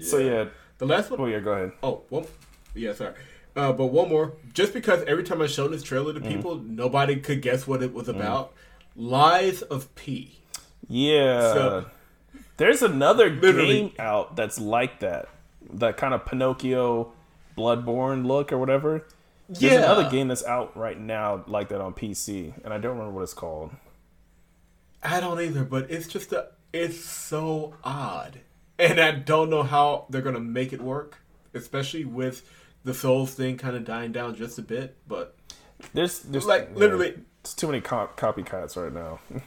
So yeah, The last one oh yeah, go ahead. Oh, one. Yeah, sorry. Uh, but one more. Just because every time I showed this trailer Mm-hmm. to people, nobody could guess what it was about. Lies of P. Yeah, So- there's another Literally. game out that's like that, that kind of Pinocchio, Bloodborne look or whatever. There's Yeah. another game that's out right now like that on PC, and I don't remember what it's called. I don't either, but it's just a. It's so odd, and I don't know how they're gonna make it work, especially with the Souls thing kind of dying down just a bit. But There's, there's like yeah, literally, it's too many co- copycats right now.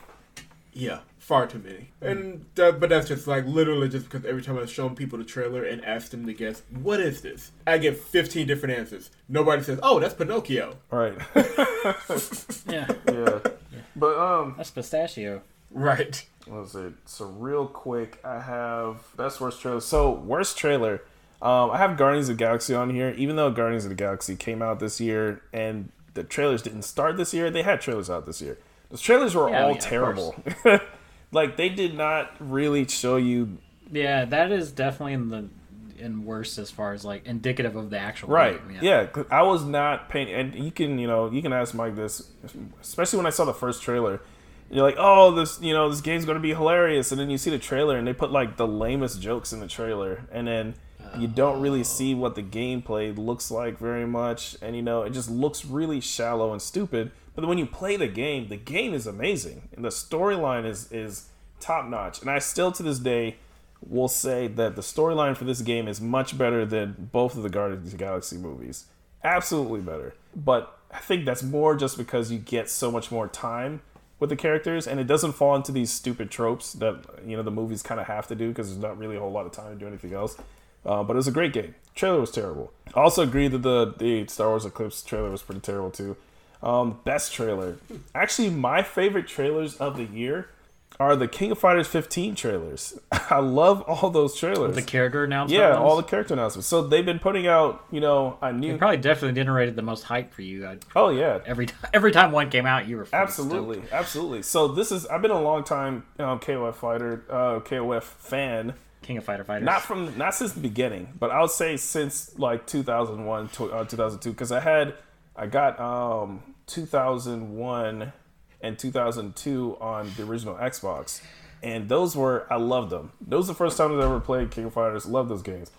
Yeah, far too many. And that, but that's just like literally just because every time I've shown people the trailer and asked them to guess what is this, I get fifteen different answers. Nobody says, "Oh, that's Pinocchio." right? Yeah. yeah, but um, That's pistachio. Right. Let's see. So real quick, I have best worst trailer. So worst trailer. Um, I have Guardians of the Galaxy on here. Even though Guardians of the Galaxy came out this year and the trailers didn't start this year, they had trailers out this year. The trailers were Yeah, all yeah, terrible. like they did not really show you Yeah, that is definitely in the in worse as far as like indicative of the actual Right. game, Yeah. 'cause I was not paying, and you can, you know, you can ask Mike this, especially when I saw the first trailer. You're like, oh, this, you know, this game's going to be hilarious, and then you see the trailer, and they put like the lamest jokes in the trailer, and then you don't really see what the gameplay looks like very much, and you know, it just looks really shallow and stupid. But when you play the game, the game is amazing, and the storyline is is top notch, and I still to this day will say that the storyline for this game is much better than both of the Guardians of the Galaxy movies. Absolutely better. But I think that's more just because you get so much more time with the characters and it doesn't fall into these stupid tropes that you know the movies kind of have to do because there's not really a whole lot of time to do anything else. Uh, but it was a great game. Trailer was terrible. I also agree that the the Star Wars Eclipse trailer was pretty terrible too. Um, best trailer. Actually, my favorite trailers of the year are the King of Fighters 15 trailers. I love all those trailers. The character announcement. yeah, all the character announcements. So they've been putting out, you know, a new. It probably definitely generated the most hype for you. I, Oh yeah, every time, every time one came out, you were absolutely, stoked. absolutely. So this is. I've been a long time um, KOF fighter, uh, KOF fan. King of Fighter Fighters. Not from not since the beginning, but I would say since like 2001, to, uh, 2002, because I had I got um 2001 and 2002 on the original Xbox. and those were I loved them. Those were the first time I ever played King of Fighters. Love those games.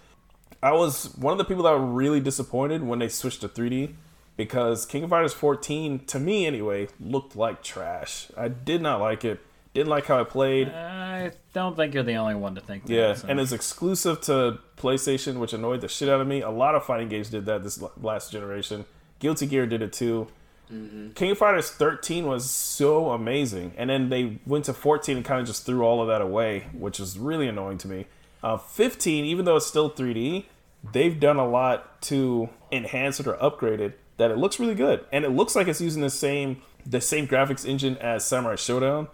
I was one of the people that were really disappointed when they switched to 3D because King of Fighters 14, to me anyway, looked like trash. I did not like it. Didn't like how it played. I don't think you're the only one to think that. Yeah, so. and it's exclusive to PlayStation, which annoyed the shit out of me. A lot of fighting games did that this last generation. Guilty Gear did it too. King of Fighters 13 was so amazing, and then they went to 14 and kind of just threw all of that away, which was really annoying to me. Uh, 15, even though it's still 3D, they've done a lot to enhance it or upgrade it that it looks really good, and it looks like it's using the same the same graphics engine as Samurai Shodown.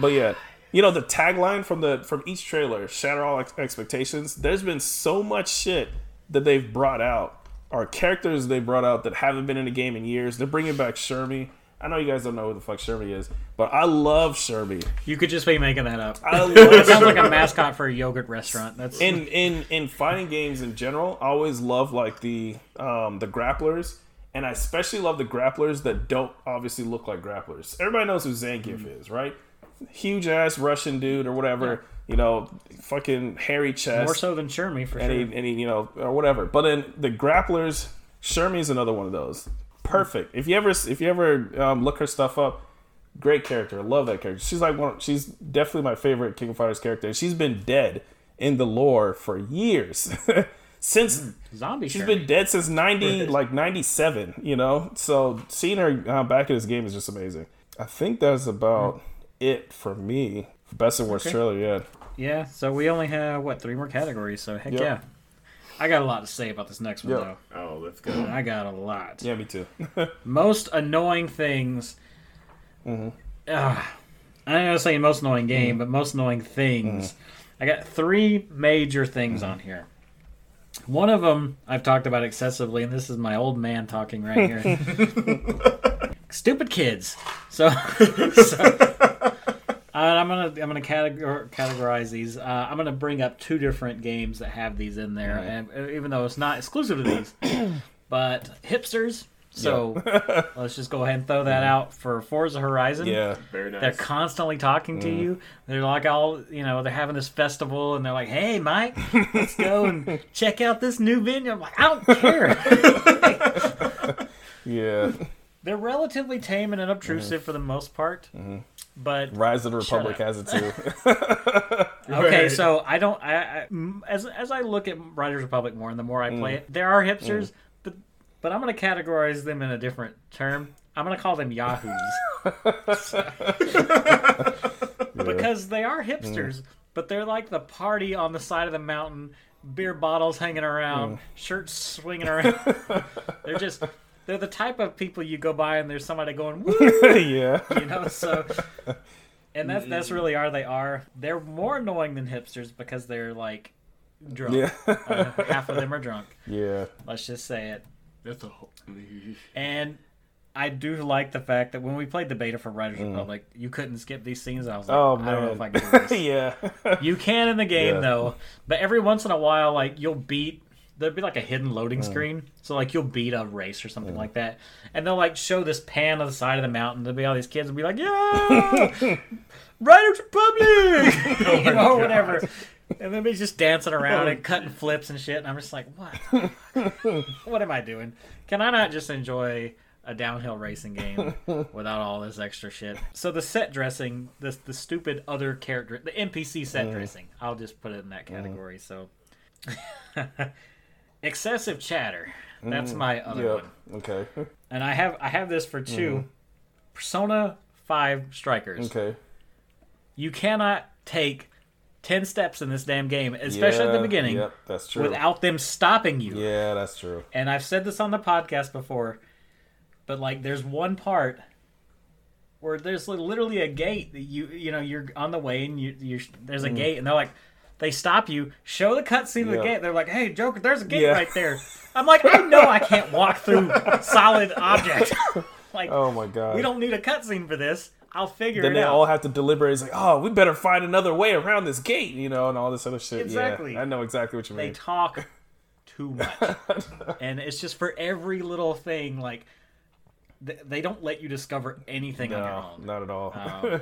But yeah, you know the tagline from the from each trailer, "Shatter all ex- expectations." There's been so much shit that they've brought out, or characters they brought out that haven't been in the game in years. They're bringing back Shermie. I know you guys don't know who the fuck Shermie is, but I love Shermie. you could just be making that up. I love It sounds like a mascot for a yogurt restaurant. That's in in in fighting games in general, I always love like the um the grapplers, and I especially love the grapplers that don't obviously look like grapplers. Everybody knows who Zangief is, right? Huge ass Russian dude or whatever, you know, fucking hairy chest, more so than Shermie for and sure. he, and he, you know, or whatever. But then the grapplers, Shermie's another one of those. Perfect. If you ever if you ever um, look her stuff up, great character. Love that character. She's like one. She's definitely my favorite King of Fighters character. She's been dead in the lore for years. since Zombie she's Shermie. been dead since ninety like ninety seven. You know, so seeing her uh, back in this game is just amazing. I think that's about it for me. Best and worst Okay. trailer yet. Yeah, so we only have what three more categories. So heck Yep. yeah, I got a lot to say about this next one Yep. though. Oh, let's go. I got a lot. Yeah, me too. Most annoying things. Mm-hmm. Ah, I'm not gonna say most annoying game, but most annoying things. Mm-hmm. I got three major things on here. One of them I've talked about excessively, and this is my old man talking right here. Stupid kids. So, so uh, I'm gonna I'm gonna categor- categorize these. Uh, I'm gonna bring up two different games that have these in there, and uh, even though it's not exclusive to these, but hipsters. So let's just go ahead and throw that out for Forza Horizon. yeah. Very nice. They're constantly talking to you. They're like all, you know, they're having this festival and they're like, hey, Mike, let's go and check out this new venue. I'm like, I don't care. Yeah. They're relatively tame and unobtrusive mm-hmm. for the most part. Mm-hmm. But Rise of the Republic has it too. okay, Right. so I don't. I, I mm, as as I look at Riders Republic more and the more I mm. play it, there are hipsters, mm. but but I'm going to categorize them in a different term. I'm going to call them yahoos because they are mm. hipsters, but they're like the party on the side of the mountain, beer bottles hanging around, shirts swinging around. they're just. They're the type of people you go by and there's somebody going, Woo! yeah. you know so and that's that's really are they are they're more annoying than hipsters because they're like drunk Yeah. Uh, half of them are drunk Yeah. let's just say it That's a whole. and i do like the fact that when we played the beta for riders republic you couldn't skip these scenes i was like Oh i don't know if i can do this yeah. you can in the game Yeah. though but every once in a while like you'll beat there'll be like a hidden loading mm. screen. So like you'll beat a race or something mm. like that. And they'll like show this pan of the side of the mountain. There'll be all these kids and be like yeah! Riders republic oh you know or whatever. And then he's just dancing oh. around and cutting flips and shit. And i'm just like what what am i doing? Can i not just enjoy a downhill racing game without all this extra shit. So the set dressing, the the stupid other character, the NPC set mm. dressing, I'll just put it in that category. So excessive chatter. That's mm, my other Yeah. one. Okay. And I have I have this for 2 mm. Persona 5 Strikers. Okay. You cannot take 10 steps in this damn game, especially at the beginning, Yep, that's true. without them stopping you. yeah, that's true. and I've said this on the podcast before, but like there's one part where there's literally a gate that you you know you're on the way and you you there's a mm. gate and they're like they stop you, show the cutscene of the. Gate. They're like, "Hey, Joker, there's a gate Yeah. right there." I'm like, I know I can't walk through solid object. like, Oh my god. we don't need a cutscene for this. I'll figure then it out. Then they all have to deliberate. It's like, oh, we better find another way around this gate, you know, and all this other shit. Exactly. Yeah, I know exactly what you mean. they talk too much and it's just for every little thing like they don't let you discover anything on your own not at all. Um,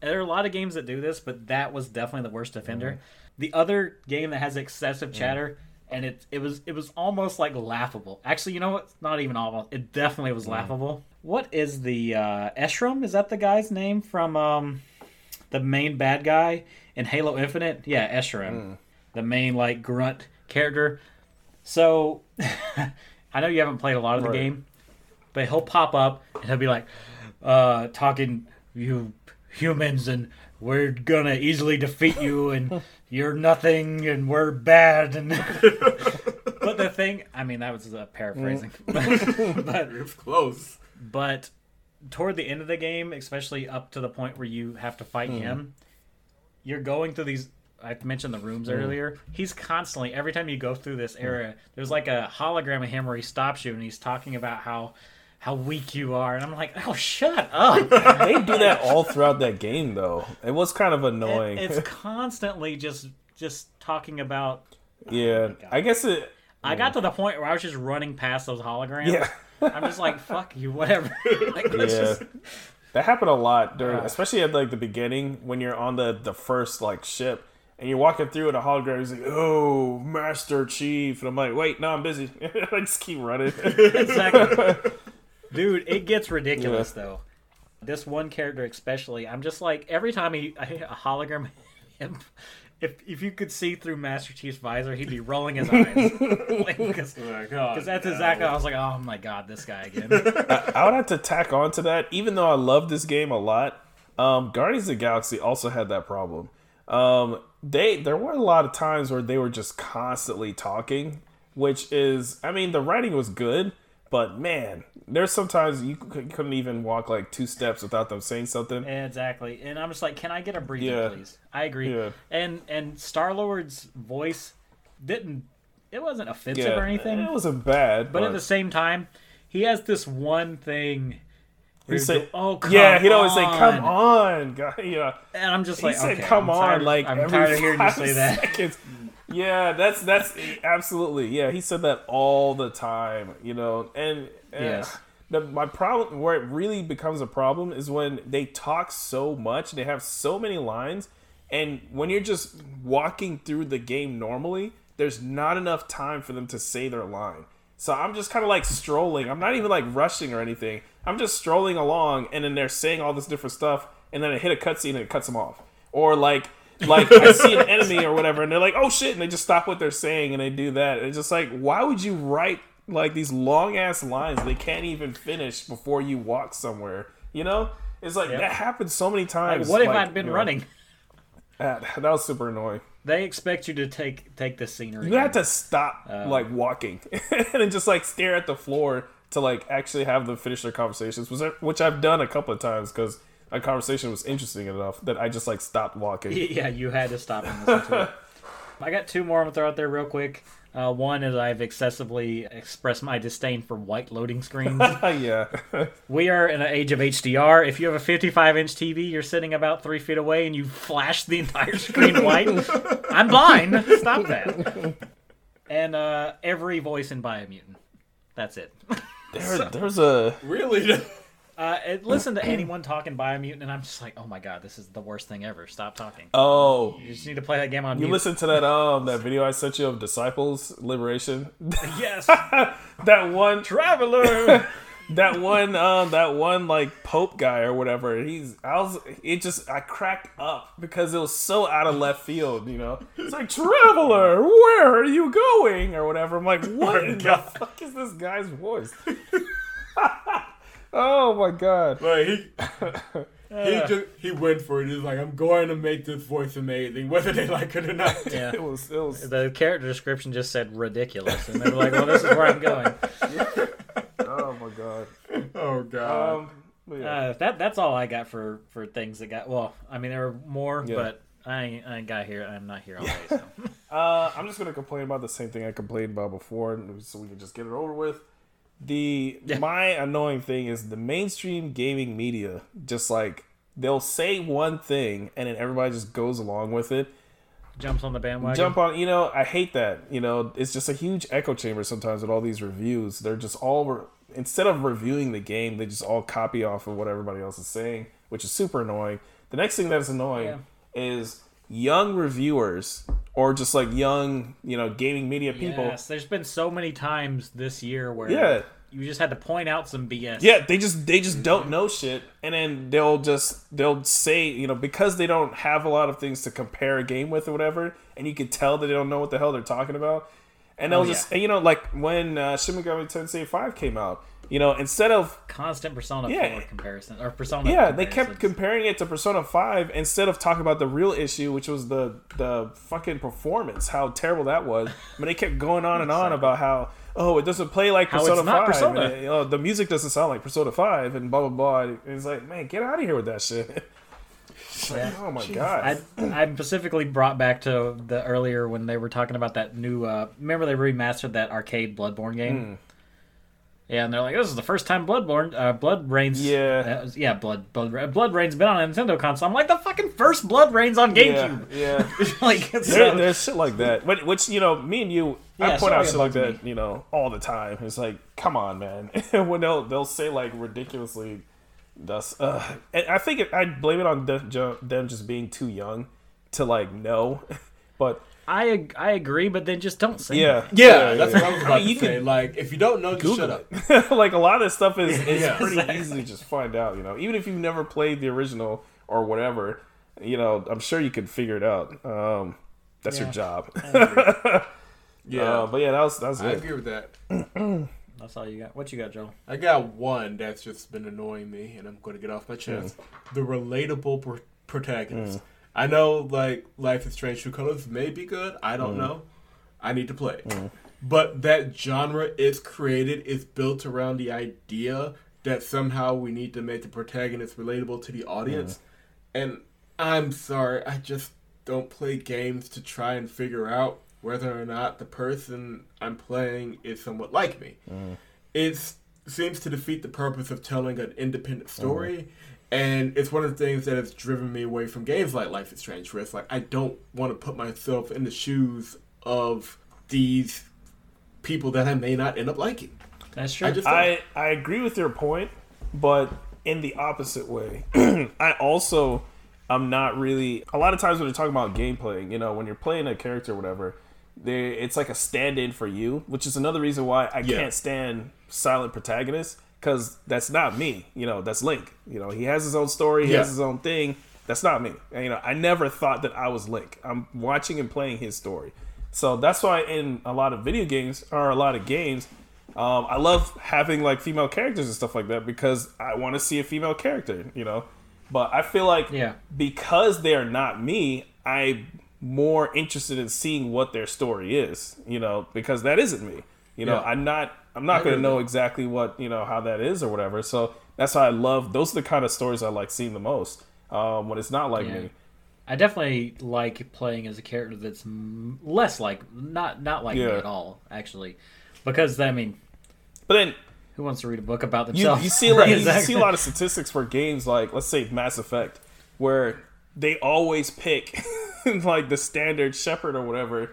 there are a lot of games that do this, but that was definitely the worst offender. Mm-hmm. The other game that has excessive chatter, and it it was it was almost like laughable. Actually, you know what? Not even almost. It definitely was laughable. What is the uh, Escharum? Is that the guy's name from um, the main bad guy in Halo Infinite? Yeah, Escharum, Mm. the main like grunt character. So I know you haven't played a lot of the Right. game, but he'll pop up and he'll be like, uh, talking you humans and we're gonna easily defeat you and you're nothing and we're bad. And but the thing I mean that was uh, paraphrasing. But It's close. but toward the end of the game especially up to the point where you have to fight him you're going through these I mentioned the rooms earlier. He's constantly every time you go through this area, there's like a hologram of him where he stops you and he's talking about how how weak you are, and I'm like, oh, shut up! they do that all throughout that game, though. It was kind of annoying. It- it's constantly just just talking about. yeah, I guess it. I got to the point where I was just running past those holograms. Yeah. I'm just like, fuck you, whatever. like, Yeah. just- That happened a lot during, Uh. especially at like the beginning when you're on the the first like ship and you're walking through and a hologram. He's like, "Oh, Master Chief," and I'm like, "Wait, no, I'm busy." I just keep running. exactly. Dude, it gets ridiculous though. This one character especially, I'm just like every time he a hologram him if if you could see through Master Chief's visor, he'd be rolling his eyes. because Like, oh, that's no. exactly I was like, oh my god, this guy again. I would have to tack on to that, even though I love this game a lot. Um, Guardians of the Galaxy also had that problem. Um, they there were a lot of times where they were just constantly talking, which is, I mean, the writing was good, but man, there's sometimes you couldn't even walk like two steps without them saying something. exactly. And I'm just like, can I get a breather, Yeah. please? I agree. Yeah. And and Star Lord's voice didn't it wasn't offensive Yeah, or anything. It wasn't bad, But but, at the same time, he has this one thing. he'd he'd say, "Oh, come yeah, he'd always say, "Come on." on, guy." Yeah, and I'm just he like, said, okay, "Come I'm on!" tired- like I'm tired of hearing you say that. Yeah, that's that's absolutely yeah. He said that all the time, you know, and, and Yes. The, my problem where it really becomes a problem is when they talk so much, they have so many lines, and when you're just walking through the game normally, there's not enough time for them to say their line. So I'm just kind of like strolling. I'm not even like rushing or anything. I'm just strolling along, and then they're saying all this different stuff, and then I hit a cutscene and it cuts them off. Or like, like I see an enemy or whatever, and they're like, "Oh shit!" and they just stop what they're saying and they do that. It's just like, why would you write like these long ass lines they can't even finish before you walk somewhere? You know, it's like that happens so many Like, times. what if like, I'd been you know, running? That, that was super annoying. They expect you to take take the scenery. You had to stop Oh. like walking and just like stare at the floor to like actually have them finish their conversations, which I've done a couple of times because a conversation was interesting enough that I just like stopped walking. Yeah, you had to stop and listen to it. I got two more I'm gonna throw out there real quick. Uh, one is I've excessively expressed my disdain for white loading screens. yeah, we are in an age of HDR. If you have a 55 inch TV, you're sitting about three feet away and you flash the entire screen white. I'm blind. Stop that. And uh, every voice in Biomutant. That's it. there, there's a Really? Uh, and listen to anyone talking Biomutant, and I'm just like, oh my god, this is the worst thing ever. Stop talking. oh. You just need to play that game on You mute. listened to that um that video I sent you of Disciples Liberation? yes, that one traveler. that one um that one like Pope guy or whatever. He's I was it just I cracked up because it was so out of left field, you know. It's like traveler, where are you going or whatever. I'm like, what in the fuck is this guy's voice? Oh my god. Like he, he just he went for it. He's like, I'm going to make this voice amazing, whether they like it or not. yeah. It was it was The character description just said ridiculous, and they were like, "Well, this is where I'm going." oh my god. Oh god. Um yeah. Uh, that that's all I got for for things that got. Well, I mean there were more, Yeah. but I ain't, I ain't got here. I'm not here all day. So. Uh, I'm just gonna complain about the same thing I complained about before, so we can just get it over with. The Yeah. my annoying thing is the mainstream gaming media just like they'll say one thing and then everybody just goes along with it. Jumps on the bandwagon. Jump on, you know, I hate that. You know, it's just a huge echo chamber sometimes with all these reviews. They're just all re- instead of reviewing the game, they just all copy off of what everybody else is saying, which is super annoying. The next thing that's annoying Yeah. is young reviewers or just like young, you know, gaming media people. Yes, there's been so many times this year where Yeah. you just had to point out some BS. Yeah, they just they just don't know shit, and then they'll just they'll say you know because they don't have a lot of things to compare a game with or whatever, and you can tell that they don't know what the hell they're talking about, and they'll Oh, just yeah. and, you know like when uh, Shin Megami Tensei Five came out, you know instead of Constant Persona Yeah. 4 comparison or Persona. yeah they kept comparing it to Persona Five instead of talking about the real issue, which was the the fucking performance, how terrible that was. I mean they kept going on and on about how. Oh, it doesn't play like How Persona it's not 5. Persona. and, you know, the music doesn't sound like Persona 5 and blah blah blah. And it's like, man, get out of here with that shit. Yeah. oh my god. I, I'm specifically brought back to the earlier when they were talking about that new. Uh, remember they remastered that arcade Bloodborne game. Yeah, and they're like, "This is the first time Bloodborne, uh, BloodRayne's, Yeah. uh, yeah, Blood, Blood, BloodRayne's been on a Nintendo console." I'm like, "The fucking first BloodRayne's on GameCube." yeah. like, it's There, there's shit like that. Which, which you know, me and you, I Yeah, point out shit like that, you know, all the time. It's like, come on, man. when they'll they'll say like ridiculously, thus, uh, and I think it, I blame it on them just being too young to like know, but I I agree, but then just don't say. yeah, it. Yeah, that's what I was about mean, to say. can Like, if you don't know, just Google shut up. it. like a lot of this stuff is, is Yeah. pretty easy to just find out. You know, even if you've never played the original or whatever, you know, I'm sure you could figure it out. Um, that's your job. Yeah, Uh, but yeah, that was that was I it. agree with that. That's all you got. What you got, Joe? I got one that's just been annoying me, and I'm going to get off my chest. The relatable pr- protagonist. I know, like, Life is Strange True Colors may be good. I don't mm. know. I need to play. Mm. But that genre is created, is built around the idea that somehow we need to make the protagonist relatable to the audience. Mm. And I'm sorry, I just don't play games to try and figure out whether or not the person I'm playing is somewhat like me. It seems to defeat the purpose of telling an independent story. And it's one of the things that has driven me away from games like Life is Strange, where it's like I don't want to put myself in the shoes of these people that I may not end up liking. That's true. I just don't. I I agree with your point, but in the opposite way. I also I'm not really a lot of times when you're talking about gameplay, you know, when you're playing a character or whatever, they it's like a stand-in for you, which is another reason why I Yeah. can't stand silent protagonists because that's not me. You know, that's Link. You know, he has his own story, he Yeah. has his own thing. That's not me. And, you know, I never thought that I was Link. I'm watching and playing his story. So that's why in a lot of video games or a lot of games, um, I love having like female characters and stuff like that because I want to see a female character, you know. But I feel like Yeah. because they are not me, I'm more interested in seeing what their story is, you know, because that isn't me. You know, Yeah. I'm not I'm not going to know exactly what, you know, how that is or whatever. So that's why I love those are the kind of stories I like seeing the most. Um, when it's not like Yeah. me. I definitely like playing as a character that's less like not not like me at all, actually, because I mean, But then who wants to read a book about themselves? you see a lot, you see a lot of statistics for games like let's say Mass Effect, where they always pick like the standard Shepard or whatever.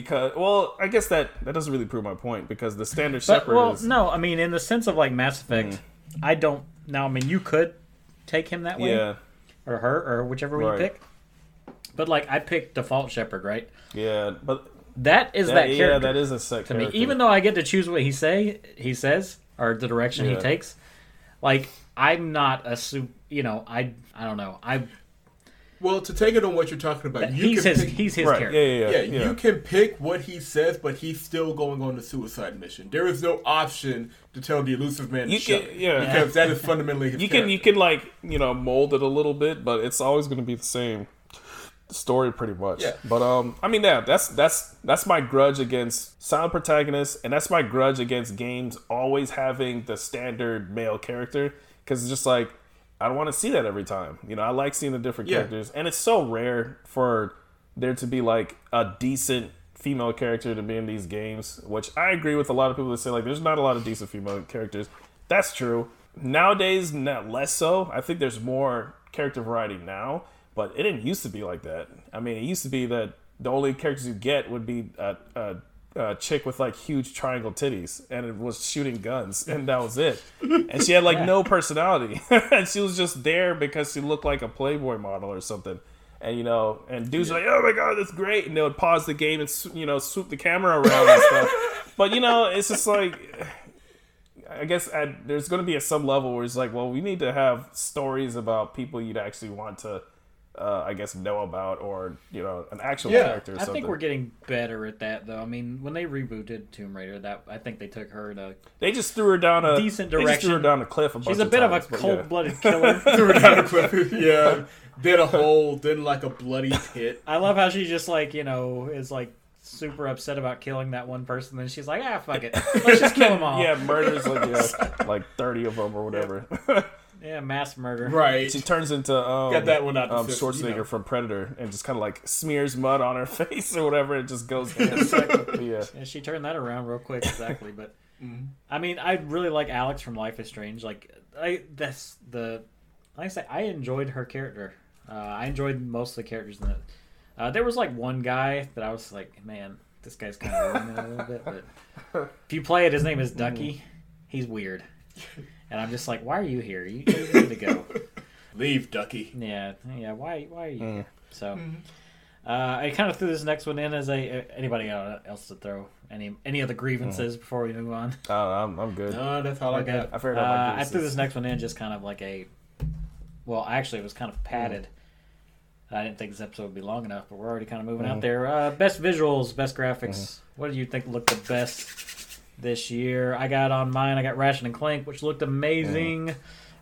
Because well, I guess that that doesn't really prove my point because the standard But, Shepard well, is no, I mean in the sense of like Mass Effect, mm. I don't. Now, I mean, you could take him that way, yeah or her, or whichever one Right. you pick. But like, I picked default Shepard, right? yeah but That is that, that, yeah character that is a set to me. character. Even though I get to choose what he say, he says, or the direction he takes. Like, I'm not a soup. You know, I I don't know. I Well, to take it on what you're talking about, you he's can his pick, he's his right character. yeah yeah yeah, yeah, yeah. you can pick what he says, but he's still going on the suicide mission. There is no option to tell the Illusive Man You to can- it, yeah. because that is fundamentally his you can you can like you know mold it a little bit, but it's always going to be the same story pretty much. Yeah. But um, I mean, yeah, that's that's that's my grudge against silent protagonists, and that's my grudge against games always having the standard male character because it's just like I don't want to see that every time. You know, I like seeing the different Yeah. characters, and it's so rare for there to be like a decent female character to be in these games, which I agree with a lot of people that say like there's not a lot of decent female characters. That's true. Nowadays, not less so. I think there's more character variety now, but it didn't used to be like that. I mean, it used to be that the only characters you get would be a, a uh, chick with like huge triangle titties and it was shooting guns and that was it. And she had like no personality and she was just there because she looked like a Playboy model or something. And you know, and dudes were like, "Oh my god, that's great!" And they would pause the game and you know swoop the camera around and stuff. But you know, it's just like I guess at, there's going to be at some level where it's like, well, we need to have stories about people you'd actually want to, uh, I guess, know about, or you know, an actual Yeah, character. Or I something. think we're getting better at that, though. I mean, when they rebooted Tomb Raider, that I think they took her to. They just threw her down a Decent They just threw her direction. down a cliff. A She's a bit of a times, but yeah. cold-blooded killer. Threw her down a cliff. yeah. Did a hole, then like a bloody pit. I love how she just like you know is like super upset about killing that one person. Then she's like, ah, fuck it, let's just kill them all. Yeah, murders like yeah, like thirty of them or whatever. Yeah, mass murder. Right. she turns into um, Got that one out the um, system, Schwarzenegger you know. from Predator and just kind of like smears mud on her face or whatever. It just goes. But yeah, Yeah, she turned that around real quick, exactly. But Mm-hmm. I mean, I really like Alex from Life is Strange. Like, I that's the like I say, I enjoyed her character. Uh, I enjoyed most of the characters in it. Uh, there was like one guy that I was like, man, this guy's kind of ruining a little bit. But if you play it, his name is Ducky. He's weird, and I'm just like, why are you here? You, you need to go. Leave, Ducky. Yeah, yeah. Why? Why are you? Mm. here? So, uh, I kind of threw this next one in as a anybody else to throw any any other grievances before we move on. Oh, I'm, I'm good. No, that's all I Okay. got. I figured Uh, out my I threw this next one in just kind of like a. Well, actually, it was kind of padded. I didn't think this episode would be long enough, but we're already kind of moving out there. Uh, best visuals, best graphics. What do you think looked the best this year? I got on mine. I got Ratchet and Clank, which looked amazing.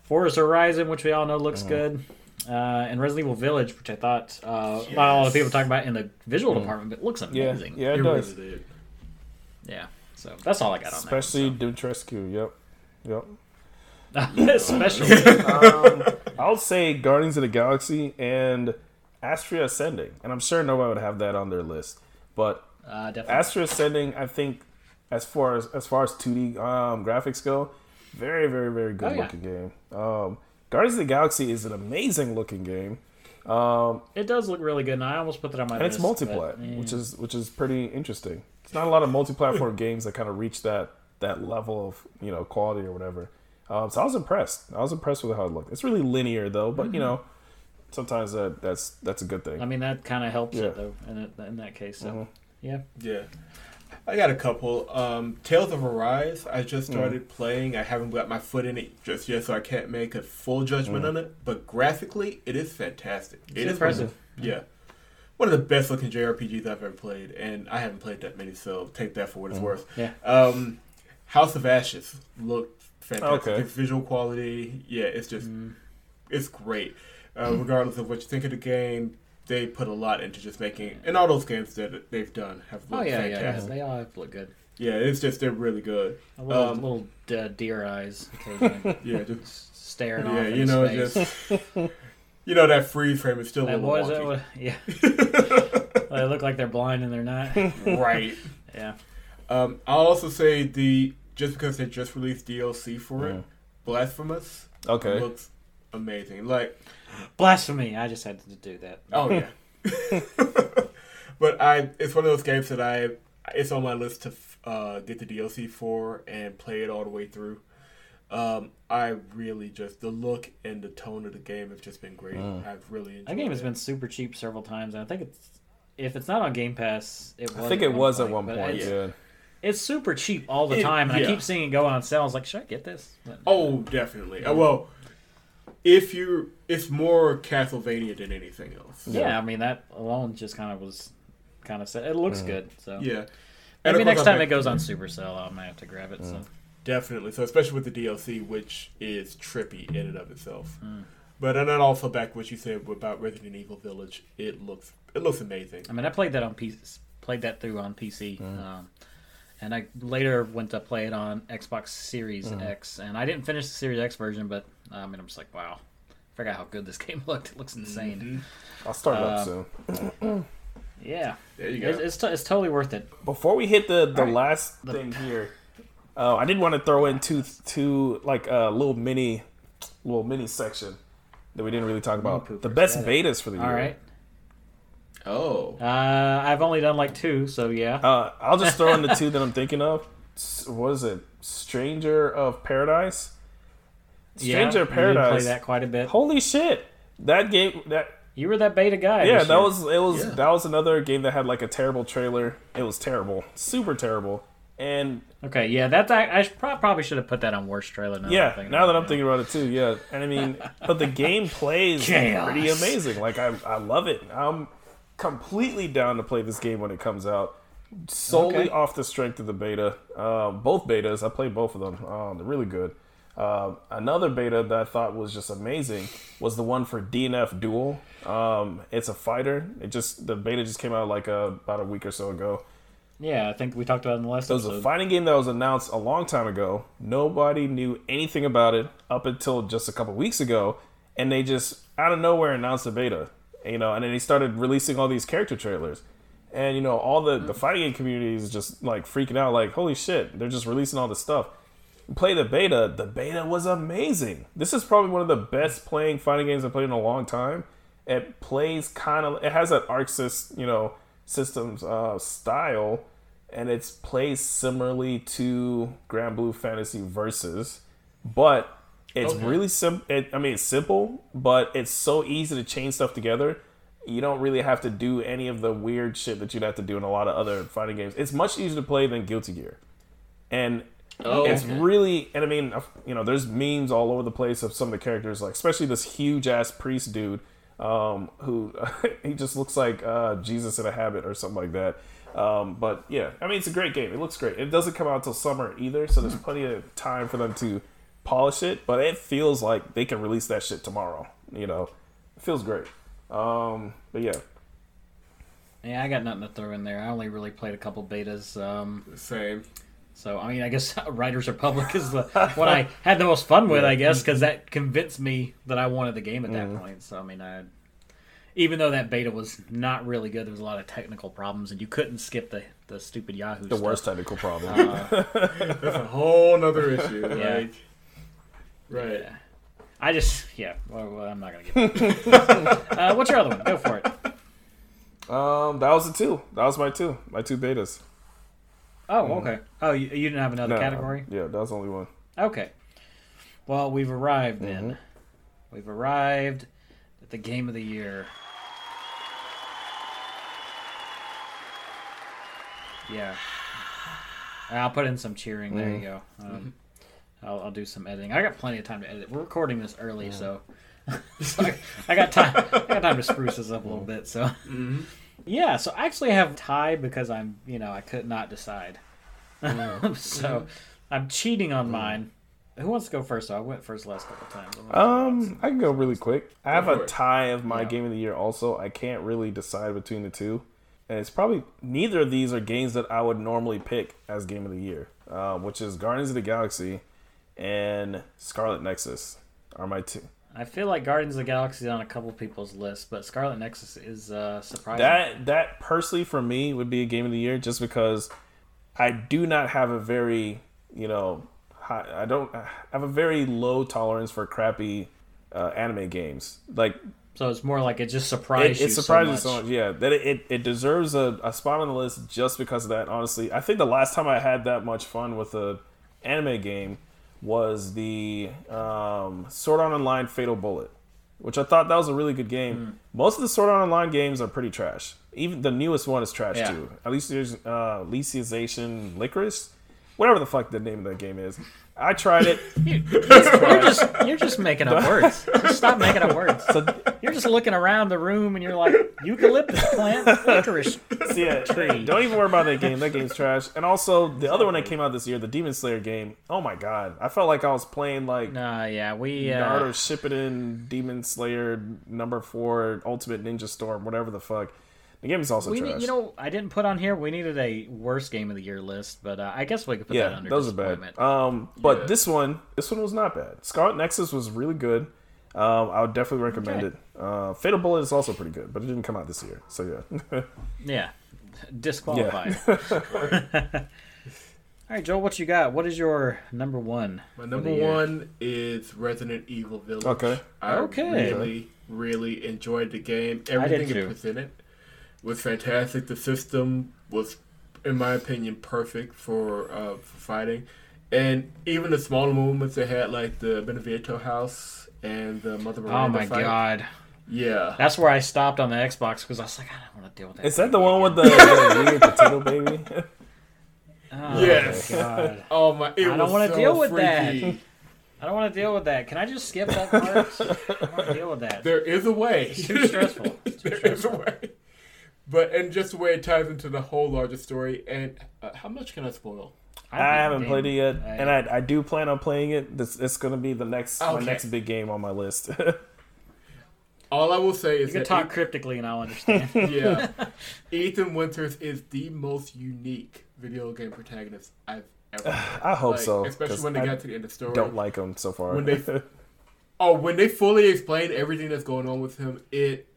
Forza Horizon, which we all know looks good. Uh, and Resident Evil Village, which I thought uh, not a lot of people talking about in the visual department, but looks amazing. yeah, it, It does. really. Yeah. So that's all I got on Especially Dimitrescu. Yep. Yep. that. one. Especially. um, I'll say Guardians of the Galaxy and Astria Ascending, and I'm sure nobody would have that on their list. But Uh. Astria Ascending, I think, as far as as far as 2D um, graphics go, very, very, very good Oh, yeah. looking game. Um, Guardians of the Galaxy is an amazing looking game, um, It does look really good, and I almost put that on my and it's list. multiplayer, but, eh. which is which is pretty interesting. It's not a lot of multi-platform games that kind of reach that that level of you know quality or whatever. Um, so I was impressed. I was impressed with how it looked. It's really linear though, but Mm-hmm. you know, sometimes that that's that's a good thing. I mean, that kind of helps Yeah. it though in, it, in that case. So, Mhm. yeah. Yeah. I got a couple. Um, Tales of Arise, I just Mm. started playing. I haven't got my foot in it just yet, so I can't make a full judgment Mm. on it. But graphically, it is fantastic. It's It is one of impressive. yeah. One of the best looking JRPGs I've ever played, and I haven't played that many, so take that for what it's Mm. worth. Yeah. Um, House of Ashes looked fantastic. Okay. Visual quality, yeah, it's just Mm. it's great. Uh, regardless of what you think of the game, they put a lot into just making, and all those games that they've done have Oh looked yeah, yeah, yeah. fantastic. They all look good. Yeah, it's just they're really good. A little, Um, little uh, deer eyes occasionally Yeah, just staring off. yeah, into you know, space. just you know that freeze frame is still a little was wonky. What- Yeah. they look like they're blind and they're not. right. Yeah. Um, I'll also say the just because they just released DLC for it, Mm. Blasphemous okay. looks amazing. Like, Blasphemy. I just had to do that. oh yeah. but I, it's one of those games that I, it's on my list to uh, get the DLC for and play it all the way through. Um, I really just the look and the tone of the game have just been great. Mm. I've really enjoyed That game has been super cheap several times, and I think it's if it's not on Game Pass, it was. I think it was at one point. It's, Yeah. it's super cheap all the It- time, and yeah. I keep seeing it go on sale. I was like, should I get this? But- Oh, definitely. Uh, well, if you, it's more Castlevania than anything else. yeah, I mean that alone just kind of was kind of said it looks Mm. good. So Yeah. And maybe next I'm time it goes on Supercell, I might have to grab it. So Definitely. So especially with the DLC, which is trippy in and of itself. Mm. But and then also back what you said about Resident Evil Village, it looks it looks amazing. I mean, I played that on PC, played that through on PC, um, and I later went to play it on Xbox Series X, and I didn't finish the Series X version, but I mean, I'm just like, wow, I forgot how good this game looked. It looks insane. Mhm. I'll start it Uh, up soon. Yeah, There you go. it's it's, t- it's totally worth it. Before we hit the the Alright. last thing here, uh, I did want to throw in two two like a little mini little mini section that we didn't really talk about. The best betas for the year. All right, Oh. Uh, I've only done like two, so yeah. Uh, I'll just throw in the two that I'm thinking of. S- What is it? Stranger of Paradise. yeah, Stranger of Paradise. play that quite a bit. Holy shit! That game. That You were that beta guy. yeah. That year. was it. Was Yeah. that was another game that had like a terrible trailer. It was terrible, super terrible. And okay. Yeah, that's I, I probably should have put that on worst trailer. Now yeah, that I'm now that I'm it. thinking about it too, yeah. And I mean, but the game plays Chaos. pretty amazing. Like I, I love it. I'm completely down to play this game when it comes out. Solely Okay. off the strength of the beta. Um, both betas, I played both of them. Um, they're really good. Um, another beta that I thought was just amazing was the one for DNF Duel. Um, it's a fighter. It just the beta just came out like a, about a week or so ago. Yeah, I think we talked about it in the last It was a fighting game that was announced a long time ago. Nobody knew anything about it up until just a couple weeks ago, and they just out of nowhere announced a beta. You know, and then he started releasing all these character trailers, and you know, all the the fighting game community is just like freaking out, like holy shit, they're just releasing all this stuff. Play the beta. The beta was amazing. This is probably one of the best playing fighting games I've played in a long time. It plays kind of. It has that Arc Sys, you know, systems uh, style, and it's plays similarly to Granblue Fantasy Versus, but it's Okay. really simple. It, I mean, it's simple, but it's so easy to chain stuff together. You don't really have to do any of the weird shit that you'd have to do in a lot of other fighting games. It's much easier to play than Guilty Gear, and Oh, it's okay. really. And I mean, you know, there's memes all over the place of some of the characters, like especially this huge ass priest dude, um, who he just looks like uh, Jesus in a habit or something like that. Um, but yeah, I mean, it's a great game. It looks great. It doesn't come out until summer either, so there's plenty of time for them to polish it. But it feels like they can release that shit tomorrow. You know, it feels great. Um, but yeah, Yeah, I got nothing to throw in there. I only really played a couple betas. Um, Same. so I mean, I guess Riders Republic is the what I had the most fun with, I guess, because that convinced me that I wanted the game at that Mm-hmm. point. So I mean, I even though that beta was not really good, there was a lot of technical problems, and you couldn't skip the the stupid Yahoo. the stuff. worst technical problem. That's a whole nother issue. Yeah. Like, right. Yeah. I just yeah. Well, well, I'm not gonna get. uh, what's your other one? Go for it. um, that was the two. That was my two. My two betas. Oh, okay. Oh, you, you didn't have another No, category? Yeah, that was only one. Okay. Well, we've arrived then. Mm-hmm. We've arrived at the game of the year. Yeah. I'll put in some cheering. There you go. Um, I'll, I'll do some editing. I got plenty of time to edit. We're recording this early, so, so I, I got time. I got time to spruce this up a little bit. So, yeah. So I actually have tie because I'm, you know, I could not decide. so I'm cheating on mine. Who wants to go first? So I went first last couple times. I'm Um, I can go really quick. I have a tie of my Yeah. game of the year. Also, I can't really decide between the two, and it's probably neither of these are games that I would normally pick as game of the year, uh, which is Guardians of the Galaxy and Scarlet Nexus are my two. I feel like Guardians of the Galaxy is on a couple people's lists, but Scarlet Nexus is uh, surprising. That that personally for me would be a game of the year just because I do not have a very you know high, I don't I have a very low tolerance for crappy uh, anime games like so it's more like it just it, surprised it you surprises so so much. much. Yeah, that it, it, it deserves a, a spot on the list just because of that. Honestly, I think the last time I had that much fun with a anime game was the um, Sword Art Online Fatal Bullet, which I thought that was a really good game. Hmm. Most of the Sword Art Online games are pretty trash. Even the newest one is trash Yeah. too. At least there's uh, Liciization Licorice, whatever the fuck the name of that game is. I tried it. You're just you're just making up words. Just stop making up words. So, You're just looking around the room and you're like eucalyptus plant, licorice. So yeah, Tree. don't even worry about that game. That game's trash. And also the other one that came out this year, the Demon Slayer game. Oh my god, I felt like I was playing like Nah, yeah, we uh, Naruto Shippuden Demon Slayer number four Ultimate Ninja Storm, whatever the fuck. The game is also we trash. need, you know I didn't put on here. We needed a worst game of the year list, but uh, I guess we could put that yeah, under those are bad. Um, but Yeah. this one, this one was not bad. Scarlet Nexus was really good. Um, I would definitely recommend Okay. it. Uh, Fatal Bullet is also pretty good, but it didn't come out this year, so yeah. Yeah, disqualified. All right, Joel, what you got? What is your number one? My number one is Resident Evil Village. Okay. I Okay. really, really enjoyed the game. Everything too. it presented was fantastic. The system was, in my opinion, perfect for uh, for fighting, and even the smaller movements they had, like the Beneviento house and the Mother Oh my fight. god. Yeah, That's where I stopped on the Xbox because I was like, I don't want to deal with that. Is that the one with the, the weird potato baby? Oh Yes. my god. Oh my! It I don't wanna so deal with freaky. that. I don't want to deal with that. Can I just skip that part? I don't want to deal with that. There is a way. It's too stressful. It's too There is a way. But and just the way it ties into the whole larger story. And uh, how much can I spoil? I haven't played it yet, I- and I, I do plan on playing it. This it's gonna be the next my next big game on my list. All I will say is You can that talk cryptically and I'll understand. yeah, Ethan Winters is the most unique video game protagonist I've ever. Met. I hope Like, so. Especially 'cause when they I got to the end of the story. don't like him so far. When they- Oh, when they fully explain everything that's going on with him, it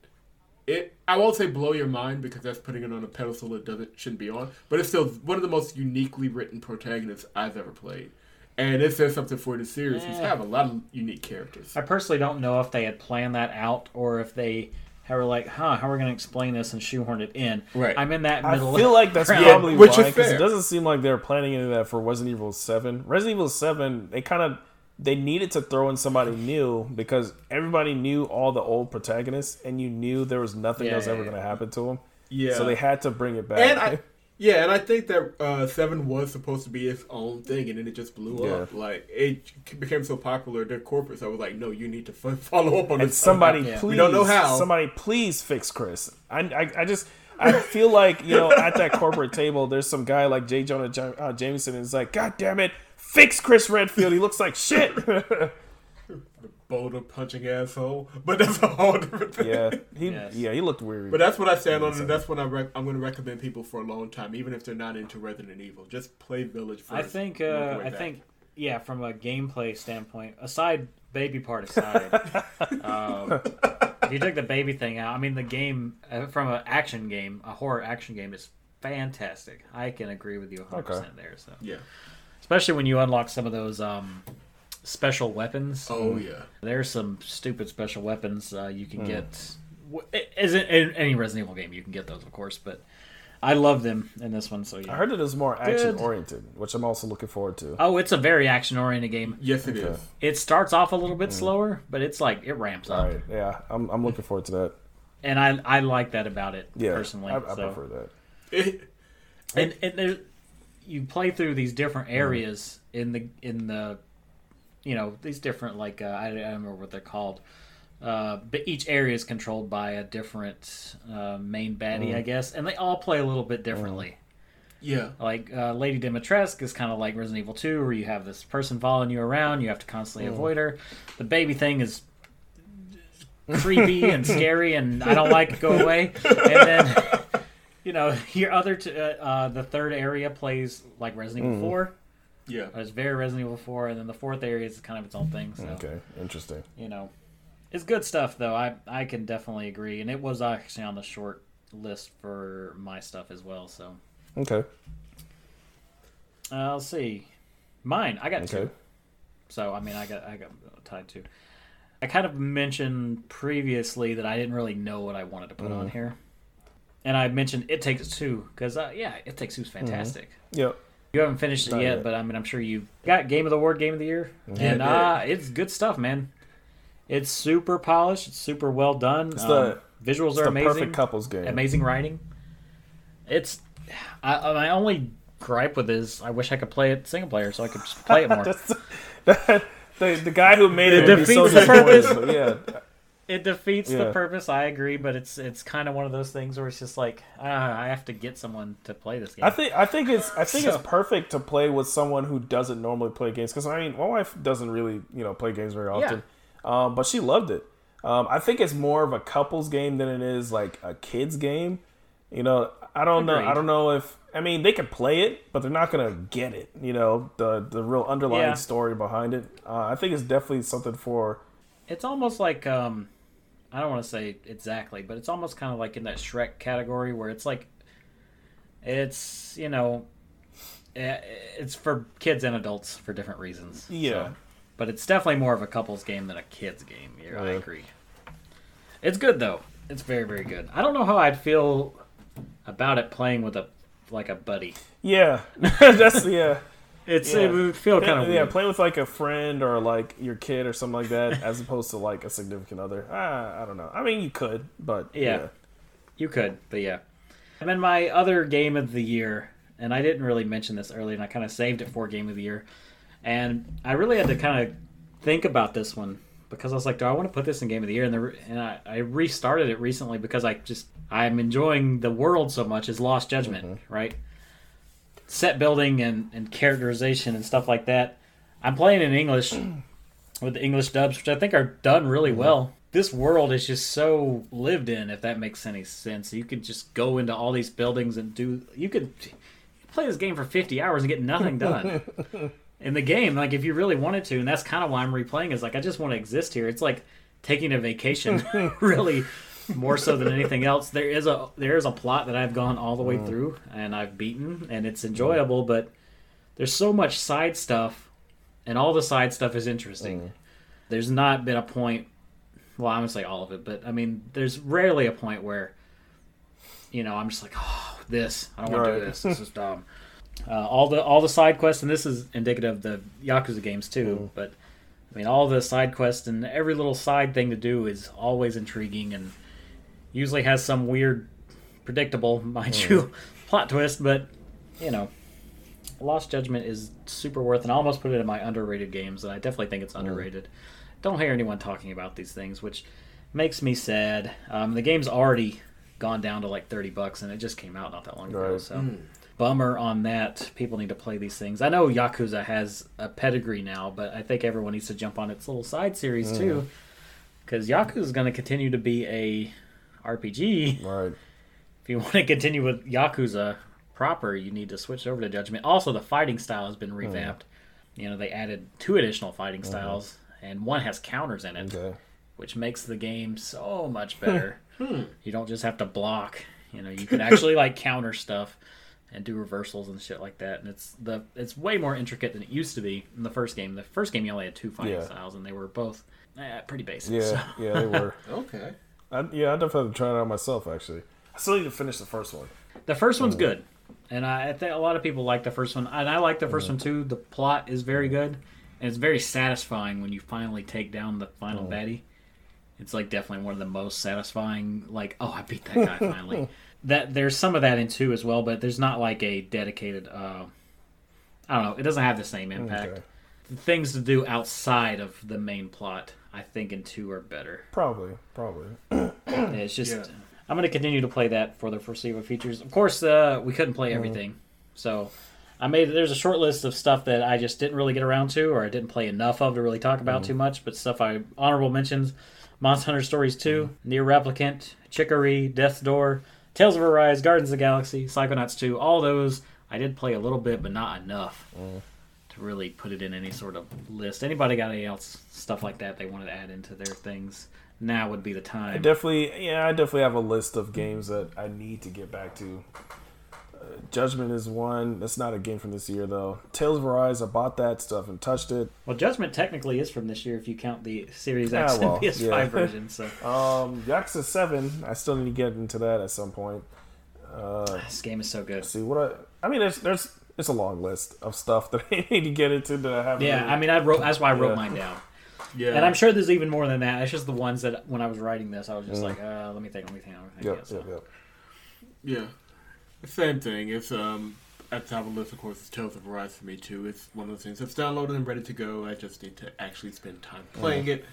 it I won't say blow your mind because that's putting it on a pedestal it doesn't shouldn't be on, but it's still one of the most uniquely written protagonists I've ever played. And it says something for the series. He's Yeah. have a lot of unique characters. I personally don't know if they had planned that out or if they were like, huh, how are we going to explain this and shoehorn it in? Right. I'm in that middle. I feel like that's ground. probably which why is because it doesn't seem like they're planning any of that for Resident Evil Seven. Resident Evil Seven, they kind of they needed to throw in somebody new because everybody knew all the old protagonists, and you knew there was nothing Yeah, else yeah, ever yeah. going to happen to them. Yeah. So they had to bring it back. and I yeah, and I think that uh, Seven was supposed to be its own thing, and then it just blew Yeah. up. Like it became so popular, their corporates. I was like, no, you need to f- follow up on and this. somebody Yeah. please We don't know how. somebody please fix chris I, I, I just i feel like you know at that corporate table there's some guy like j jonah Ja- uh, jameson and it's like god damn it fix chris redfield he looks like shit boulder punching asshole. But that's a whole different thing. yeah he Yes. yeah he looked weird But that's what I stand on, and that's what I rec- I'm going to recommend people for a long time, even if they're not into Resident Evil. Just play Village first. I think, uh, I back. think, yeah, from a gameplay standpoint, aside baby part aside, um, if you took the baby thing out, I mean, the game uh, from an action game, a horror action game, is fantastic. I can agree with you 100 percent there. So, Yeah. Especially when you unlock some of those um, special weapons. Oh yeah. There's some stupid special weapons uh, you Hmm. can get. w- it Isn't in any Resident Evil game you can get those, of course, but I love them in this one. So yeah. i heard it is more action oriented which i'm also looking forward to Oh, it's a very action oriented game. Yes, it is. Okay. It starts off a little bit slower, but it's like it ramps up, all right yeah i'm, I'm looking forward to that and I I like that about it yeah personally. i, I so. prefer that It, and and there, you play through these Mm. different areas in the in the you know these different like uh, I, I don't remember what they're called uh, but each area is controlled by a different uh, main baddie Mm. i guess and they all play a little bit differently yeah. like uh, lady dimitrescu is kind of like resident evil 2 where you have this person following you around you have to Mm. constantly avoid her the baby thing is creepy and scary and i don't like it go away and then you know your other t- uh, uh, the third area plays like resident Mm. evil 4 Yeah. it's very resident evil 4 and then the fourth area is kind of its own thing so. Okay interesting. You know it's good stuff though. I i can definitely agree and it was actually on the short list for my stuff as well so. Okay. Uh, let's see. Mine i got two. So I mean, I got I got tied to. I kind of mentioned previously that I didn't really know what I wanted to put Mm. on here, and I mentioned It Takes Two because uh, yeah, It Takes Two's fantastic. yep You haven't finished it yet, yet. but I mean, I'm sure you've got Game of the Award, Game of the Year, and Yeah, uh, it's good stuff, man. It's super polished. It's super well done. It's Um, the- visuals it's are the amazing. perfect couples game Amazing writing. It's I, my only gripe with is I wish I could play it single player so I could just play it more. The, the, the guy who made it, It would be so defeats the disappointed. purpose. Yeah, it defeats the purpose. I agree, but it's it's kind of one of those things where it's just like ah, I have to get someone to play this game. I think I think it's I think So- it's perfect to play with someone who doesn't normally play games because I mean my wife doesn't really you know play games very often, um, but she loved it. Um, I think it's more of a couples game than it is like a kids game. You know, I don't know. I don't know if I mean they could play it, but they're not gonna get it. You know, the the real underlying Yeah. story behind it. Uh, I think it's definitely something for. it's almost like um, I don't want to say exactly, but it's almost kind of like in that Shrek category where it's like it's you know eh, it's for kids and adults for different reasons. Yeah. So- but it's definitely more of a couples game than a kids game. Yeah, I agree. It's good though. It's very very good. I don't know how I'd feel about it playing with a like a buddy. Yeah, that's yeah. It's Yeah. it would feel kind of yeah, weird. playing with like a friend or like your kid or something like that, as opposed to like a significant other. Ah, I don't know. I mean, you could, but Yeah. yeah, You could, but yeah. And then my other game of the year, and I didn't really mention this earlier, and I kind of saved it for game of the year. And I really had to kind of think about this one because I was like, do I want to put this in game of the year? And, the, and I, I restarted it recently because I just I'm enjoying the world so much. Is Lost Judgment, right? Set building and, and characterization and stuff like that. I'm playing in English with the English dubs, which I think are done really mm-hmm. well. This world is just so lived in, if that makes any sense. You could just go into all these buildings and do. You could play this game for 50 hours and get nothing done in the game. Like if you really wanted to, and that's kind of why I'm replaying. Is like I just want to exist here. It's like taking a vacation, really, more so than anything else. There is a there is a plot that I've gone all the way mm. through and I've beaten, and it's mm. enjoyable. But there's so much side stuff, and all the side stuff is interesting. Mm. There's not been a point. Well, I'm gonna say all of it, but I mean, there's rarely a point where, you know, I'm just like, oh, this. I don't want to do this. This is dumb. Uh, all the all the side quests, and this is indicative of the Yakuza games too. But I mean, all the side quests and every little side thing to do is always intriguing and usually has some weird, predictable, mind hmm. you, plot twist. But you know, Lost Judgment is super worth, and I almost put it in my underrated games, and I definitely think it's hmm. underrated. Don't hear anyone talking about these things, which makes me sad. Um, the game's already gone down to like thirty bucks, and it just came out not that long ago. Right. So hmm. bummer on that. People need to play these things. I know Yakuza has a pedigree now, but I think everyone needs to jump on its little side series too, because Yakuza is going to continue to be a RPG. right. If you want to continue with Yakuza proper, you need to switch over to Judgment. Also, the fighting style has been hmm. revamped. You know, they added two additional fighting mm-hmm. styles, and one has counters in it, Okay. which makes the game so much better. Hmm. You don't just have to block. You know, you can actually like counter stuff and do reversals and shit like that. And it's the it's way more intricate than it used to be in the first game. The first game you only had two fighting Yeah. styles, and they were both eh, pretty basic. Yeah, so. yeah, they were. Okay. I, yeah, I definitely tried it out myself. Actually, I still need to finish the first one. The first one's mm. good, and I, I think a lot of people like the first one, and I like the first mm. one too. The plot is very good, and it's very satisfying when you finally take down the final mm. baddie. It's like definitely one of the most satisfying. Like, oh, I beat that guy finally. that there's some of that in two as well, but there's not like a dedicated. Uh, I don't know. It doesn't have the same impact. Okay. Things to do outside of the main plot, I think, in two are better. Probably, probably. It's just Yeah. I'm going to continue to play that for the foreseeable features. Of course, uh, we couldn't play mm-hmm. everything, so I made there's a short list of stuff that I just didn't really get around to, or I didn't play enough of to really talk about mm-hmm. too much. But stuff I honorable mentions: Monster Hunter Stories 2, mm-hmm. NieR Replicant, Chicory, Death's Door, Tales of Arise, Guardians of the Galaxy, Psychonauts 2. All those I did play a little bit, but not enough to really put it in any sort of list. Anybody got any else stuff like that they wanted to add into their things? Now would be the I time. definitely, yeah, I definitely have a list of games that I need to get back to. Uh, Judgment is one. That's not a game from this year though. Tales of Arise, I bought that stuff and touched it. Well, Judgment technically is from this year if you count the Series Yeah, X well, and PS5 yeah. version. So Um, Yakuza Seven, I still need to get into that at some point. Uh, this game is so good. See what I, I mean. There's there's it's a long list of stuff that I need to get into that I haven't. Yeah, really- I mean, I wrote. That's why I wrote Yeah. mine down. Yeah. And I'm sure there's even more than that. It's just the ones that when I was writing this, I was just like, uh, let me think, let me think, let me think. Yep, Yeah, so- yep, yep. Yeah. Same thing. It's um at the top of the list, of course, it's Tales of Arise for me too. It's one of those things. It's downloaded and ready to go. I just need to actually spend time playing it.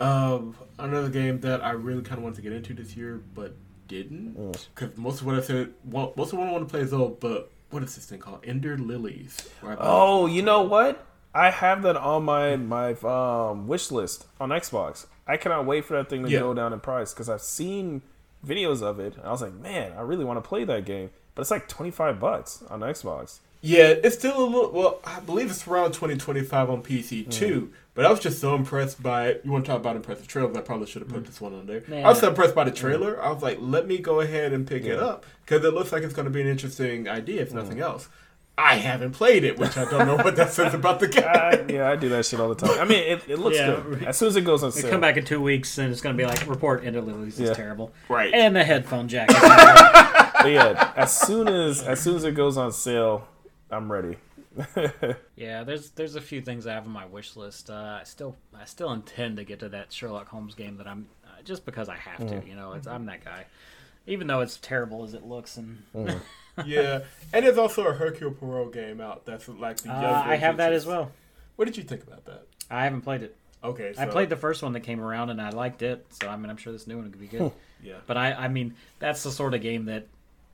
Um, another game that I really kind of wanted to get into this year, but didn't because most of what I said, well, most of what I want to play is old. But what is this thing called? Ender Lilies. Oh, you know what? I have that on my my um, wish list on Xbox. I cannot wait for that thing to Yeah. go down in price because I've seen videos of it. And I was like, man, I really want to play that game, but it's like twenty five bucks on Xbox. Yeah, it's still a little. Well, I believe it's around twenty twenty five on PC mm. too. But I was just so impressed by. It. You want to talk about impressive trailers? I probably should have put mm. this one on there. I was so impressed by the mm. trailer. I was like, let me go ahead and pick it up because it looks like it's going to be an interesting idea, if nothing else. I haven't played it, which I don't know what that says about the game. I, yeah, I do that shit all the time. I mean, it, it looks Yeah. good as soon as it goes on We sale. come back in two weeks and it's going to be like, report Ender Lilies is Yeah. terrible. Right. And the headphone jack. but yeah, as soon as as soon as it goes on sale, I'm ready. Yeah, there's there's a few things I have on my wish list. Uh, I still I still intend to get to that Sherlock Holmes game that I'm uh, just because I have to. You know, it's I'm that guy. Even though it's terrible as it looks, and yeah, and there's also a Hercule Poirot game out that's like the uh, I have that as well. What did you think about that? I haven't played it. Okay, so, I played the first one that came around and I liked it. So I mean, I'm sure this new one could be good. Yeah, But I, I mean, that's the sort of game that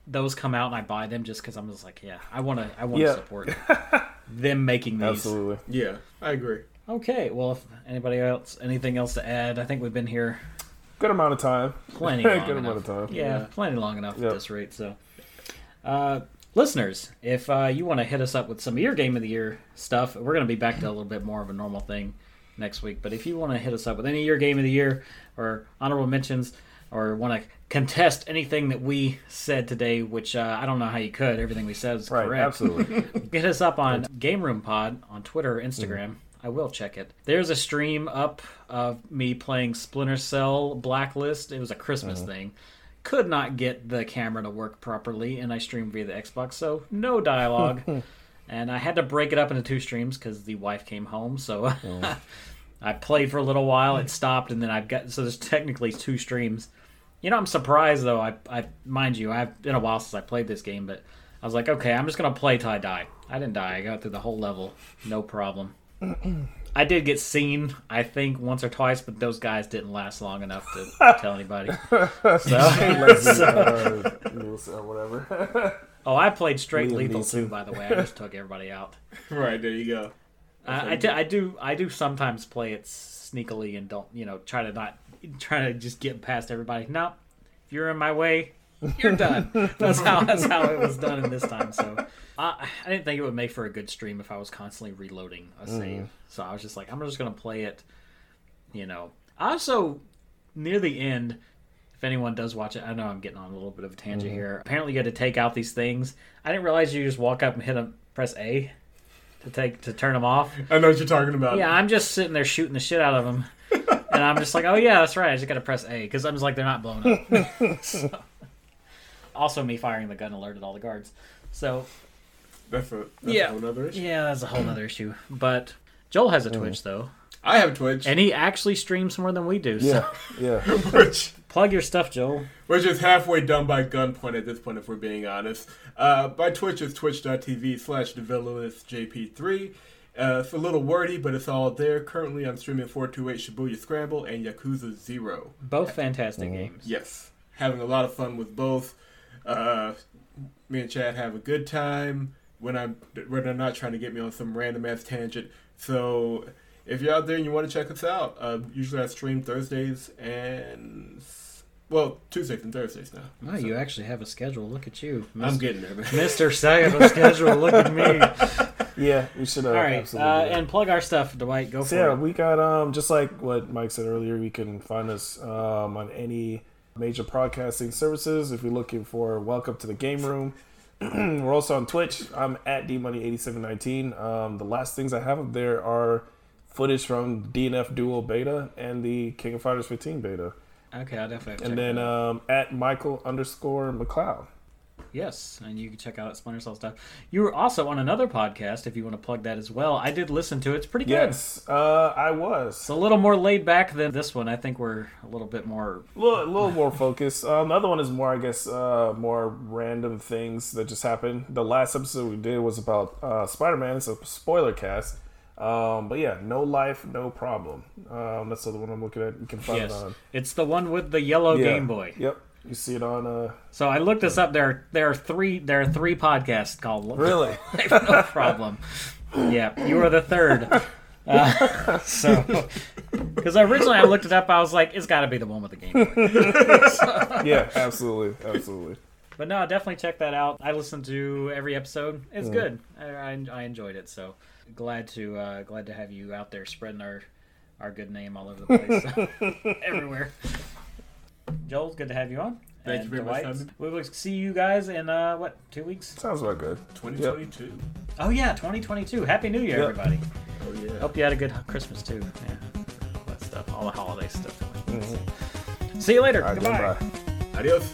those come out and I buy them just because I'm just like, yeah, I want to, I want to Yeah. support them making these. Absolutely. yeah, I agree. Okay, well, if anybody else, anything else to add? I think we've been here Good amount of time. plenty. Good long amount of time. Yeah, Yeah. plenty long enough Yep. at this rate. So, uh, listeners, if uh, you want to hit us up with some of your game of the year stuff, we're going to be back to a little bit more of a normal thing next week. But if you want to hit us up with any of your game of the year or honorable mentions, or want to contest anything that we said today, which uh, I don't know how you could. Everything we said is Right. correct. Absolutely. Get us up on Game Room Pod on Twitter or Instagram. I will check it. There's a stream up of me playing Splinter Cell Blacklist. It was a Christmas thing. Could not get the camera to work properly, and I streamed via the Xbox, so no dialogue. and I had to break it up into two streams because the wife came home. So I played for a little while. It stopped, and then I've got so there's technically two streams. You know, I'm surprised though. I, I mind you, I've been a while since I played this game, but I was like, okay, I'm just gonna play till I die. I didn't die. I got through the whole level, no problem. I did get seen, I think, once or twice, but those guys didn't last long enough to tell anybody. So, uh, whatever. oh, I played straight Liam lethal Neeson. too. By the way, I just took everybody out. Right there, you go. I, I, do, I do I do sometimes play it sneakily and don't you know try to not try to just get past everybody. No, if you're in my way, you're done. that's how that's how it was done in this time. So I I didn't think it would make for a good stream if I was constantly reloading a save. Mm-hmm. So I was just like I'm just gonna play it. You know. Also, near the end. If anyone does watch it, I know I'm getting on a little bit of a tangent mm-hmm. here. Apparently, you had to take out these things. I didn't realize you just walk up and hit a press A to take to turn them off. I know what you're talking about. Yeah, I'm just sitting there shooting the shit out of them, and I'm just like, oh yeah, that's right. I just got to press A because I'm just like they're not blown up. So- Also, me firing the gun alerted all the guards. So that's a that's Yeah. a whole other issue. yeah, that's a whole other issue. But Joel has a Twitch though, I have Twitch, and he actually streams more than we do. So yeah. Yeah. which plug your stuff, Joel. which is halfway done by gunpoint at this point, if we're being honest. Uh, my Twitch is twitch.tv slash jp3. Uh, it's a little wordy, but it's all there. Currently, I'm streaming 428 Shibuya Scramble and Yakuza Zero. Both fantastic games. Yes, having a lot of fun with both. Uh, me and Chad have a good time when I'm when they're not trying to get me on some random ass tangent. So if you're out there and you want to check us out, uh, usually I stream Thursdays and well Tuesdays and Thursdays now. Oh, you actually have a schedule. Look at you, I'm getting there, man. Mister Saginaw schedule. Look at me. Yeah. We should. Uh, All right, absolutely uh, and plug our stuff, Dwight. Go for So yeah, it. we got um just like what Mike said earlier, you can find us um on any major broadcasting services if you're looking for Welcome to the Game Room. We're also on Twitch. I'm at dmoney8719. Um, the last things I have up there are footage from DNF Dual Beta and the King of Fighters 15 Beta, Okay, I'll definitely. Have to check and then um, at Michael underscore McLeod. Yes, and you can check out Splinter Cell stuff. You were also on another podcast if you want to plug that as well. I did listen to it. It's pretty good. Yes, uh, I was. It's a little more laid back than this one. I think we're a little bit more. A little, a little more focused. Um, the other one is more, I guess, uh, more random things that just happened. The last episode we did was about uh, Spider Man. It's a spoiler cast. Um, but yeah, no life, no problem. Um, that's the one I'm looking at. You can find Yes, it on. it's the one with the yellow Yeah. Game Boy. Yep, you see it on. Uh, So I looked this up. There, there are three. There are three podcasts called really? no problem. Yeah, you are the third. Uh, so, because originally I looked it up, I was like, it's got to be the one with the Game Boy. yeah, absolutely, absolutely. But no, definitely check that out. I listened to every episode. It's good. I, I, I enjoyed it. So glad to uh, glad to have you out there spreading our our good name all over the place, everywhere. Joel, good to have you on. Thank you And very much, Dwight, Simon. We will see you guys in uh, what two weeks? Sounds about good. 2022. Oh yeah, 2022. Happy New Year, Yep. everybody. Oh yeah. Hope you had a good Christmas too. Yeah, all that stuff, all the holiday stuff. See you later. All right, Goodbye. goodbye. Adios.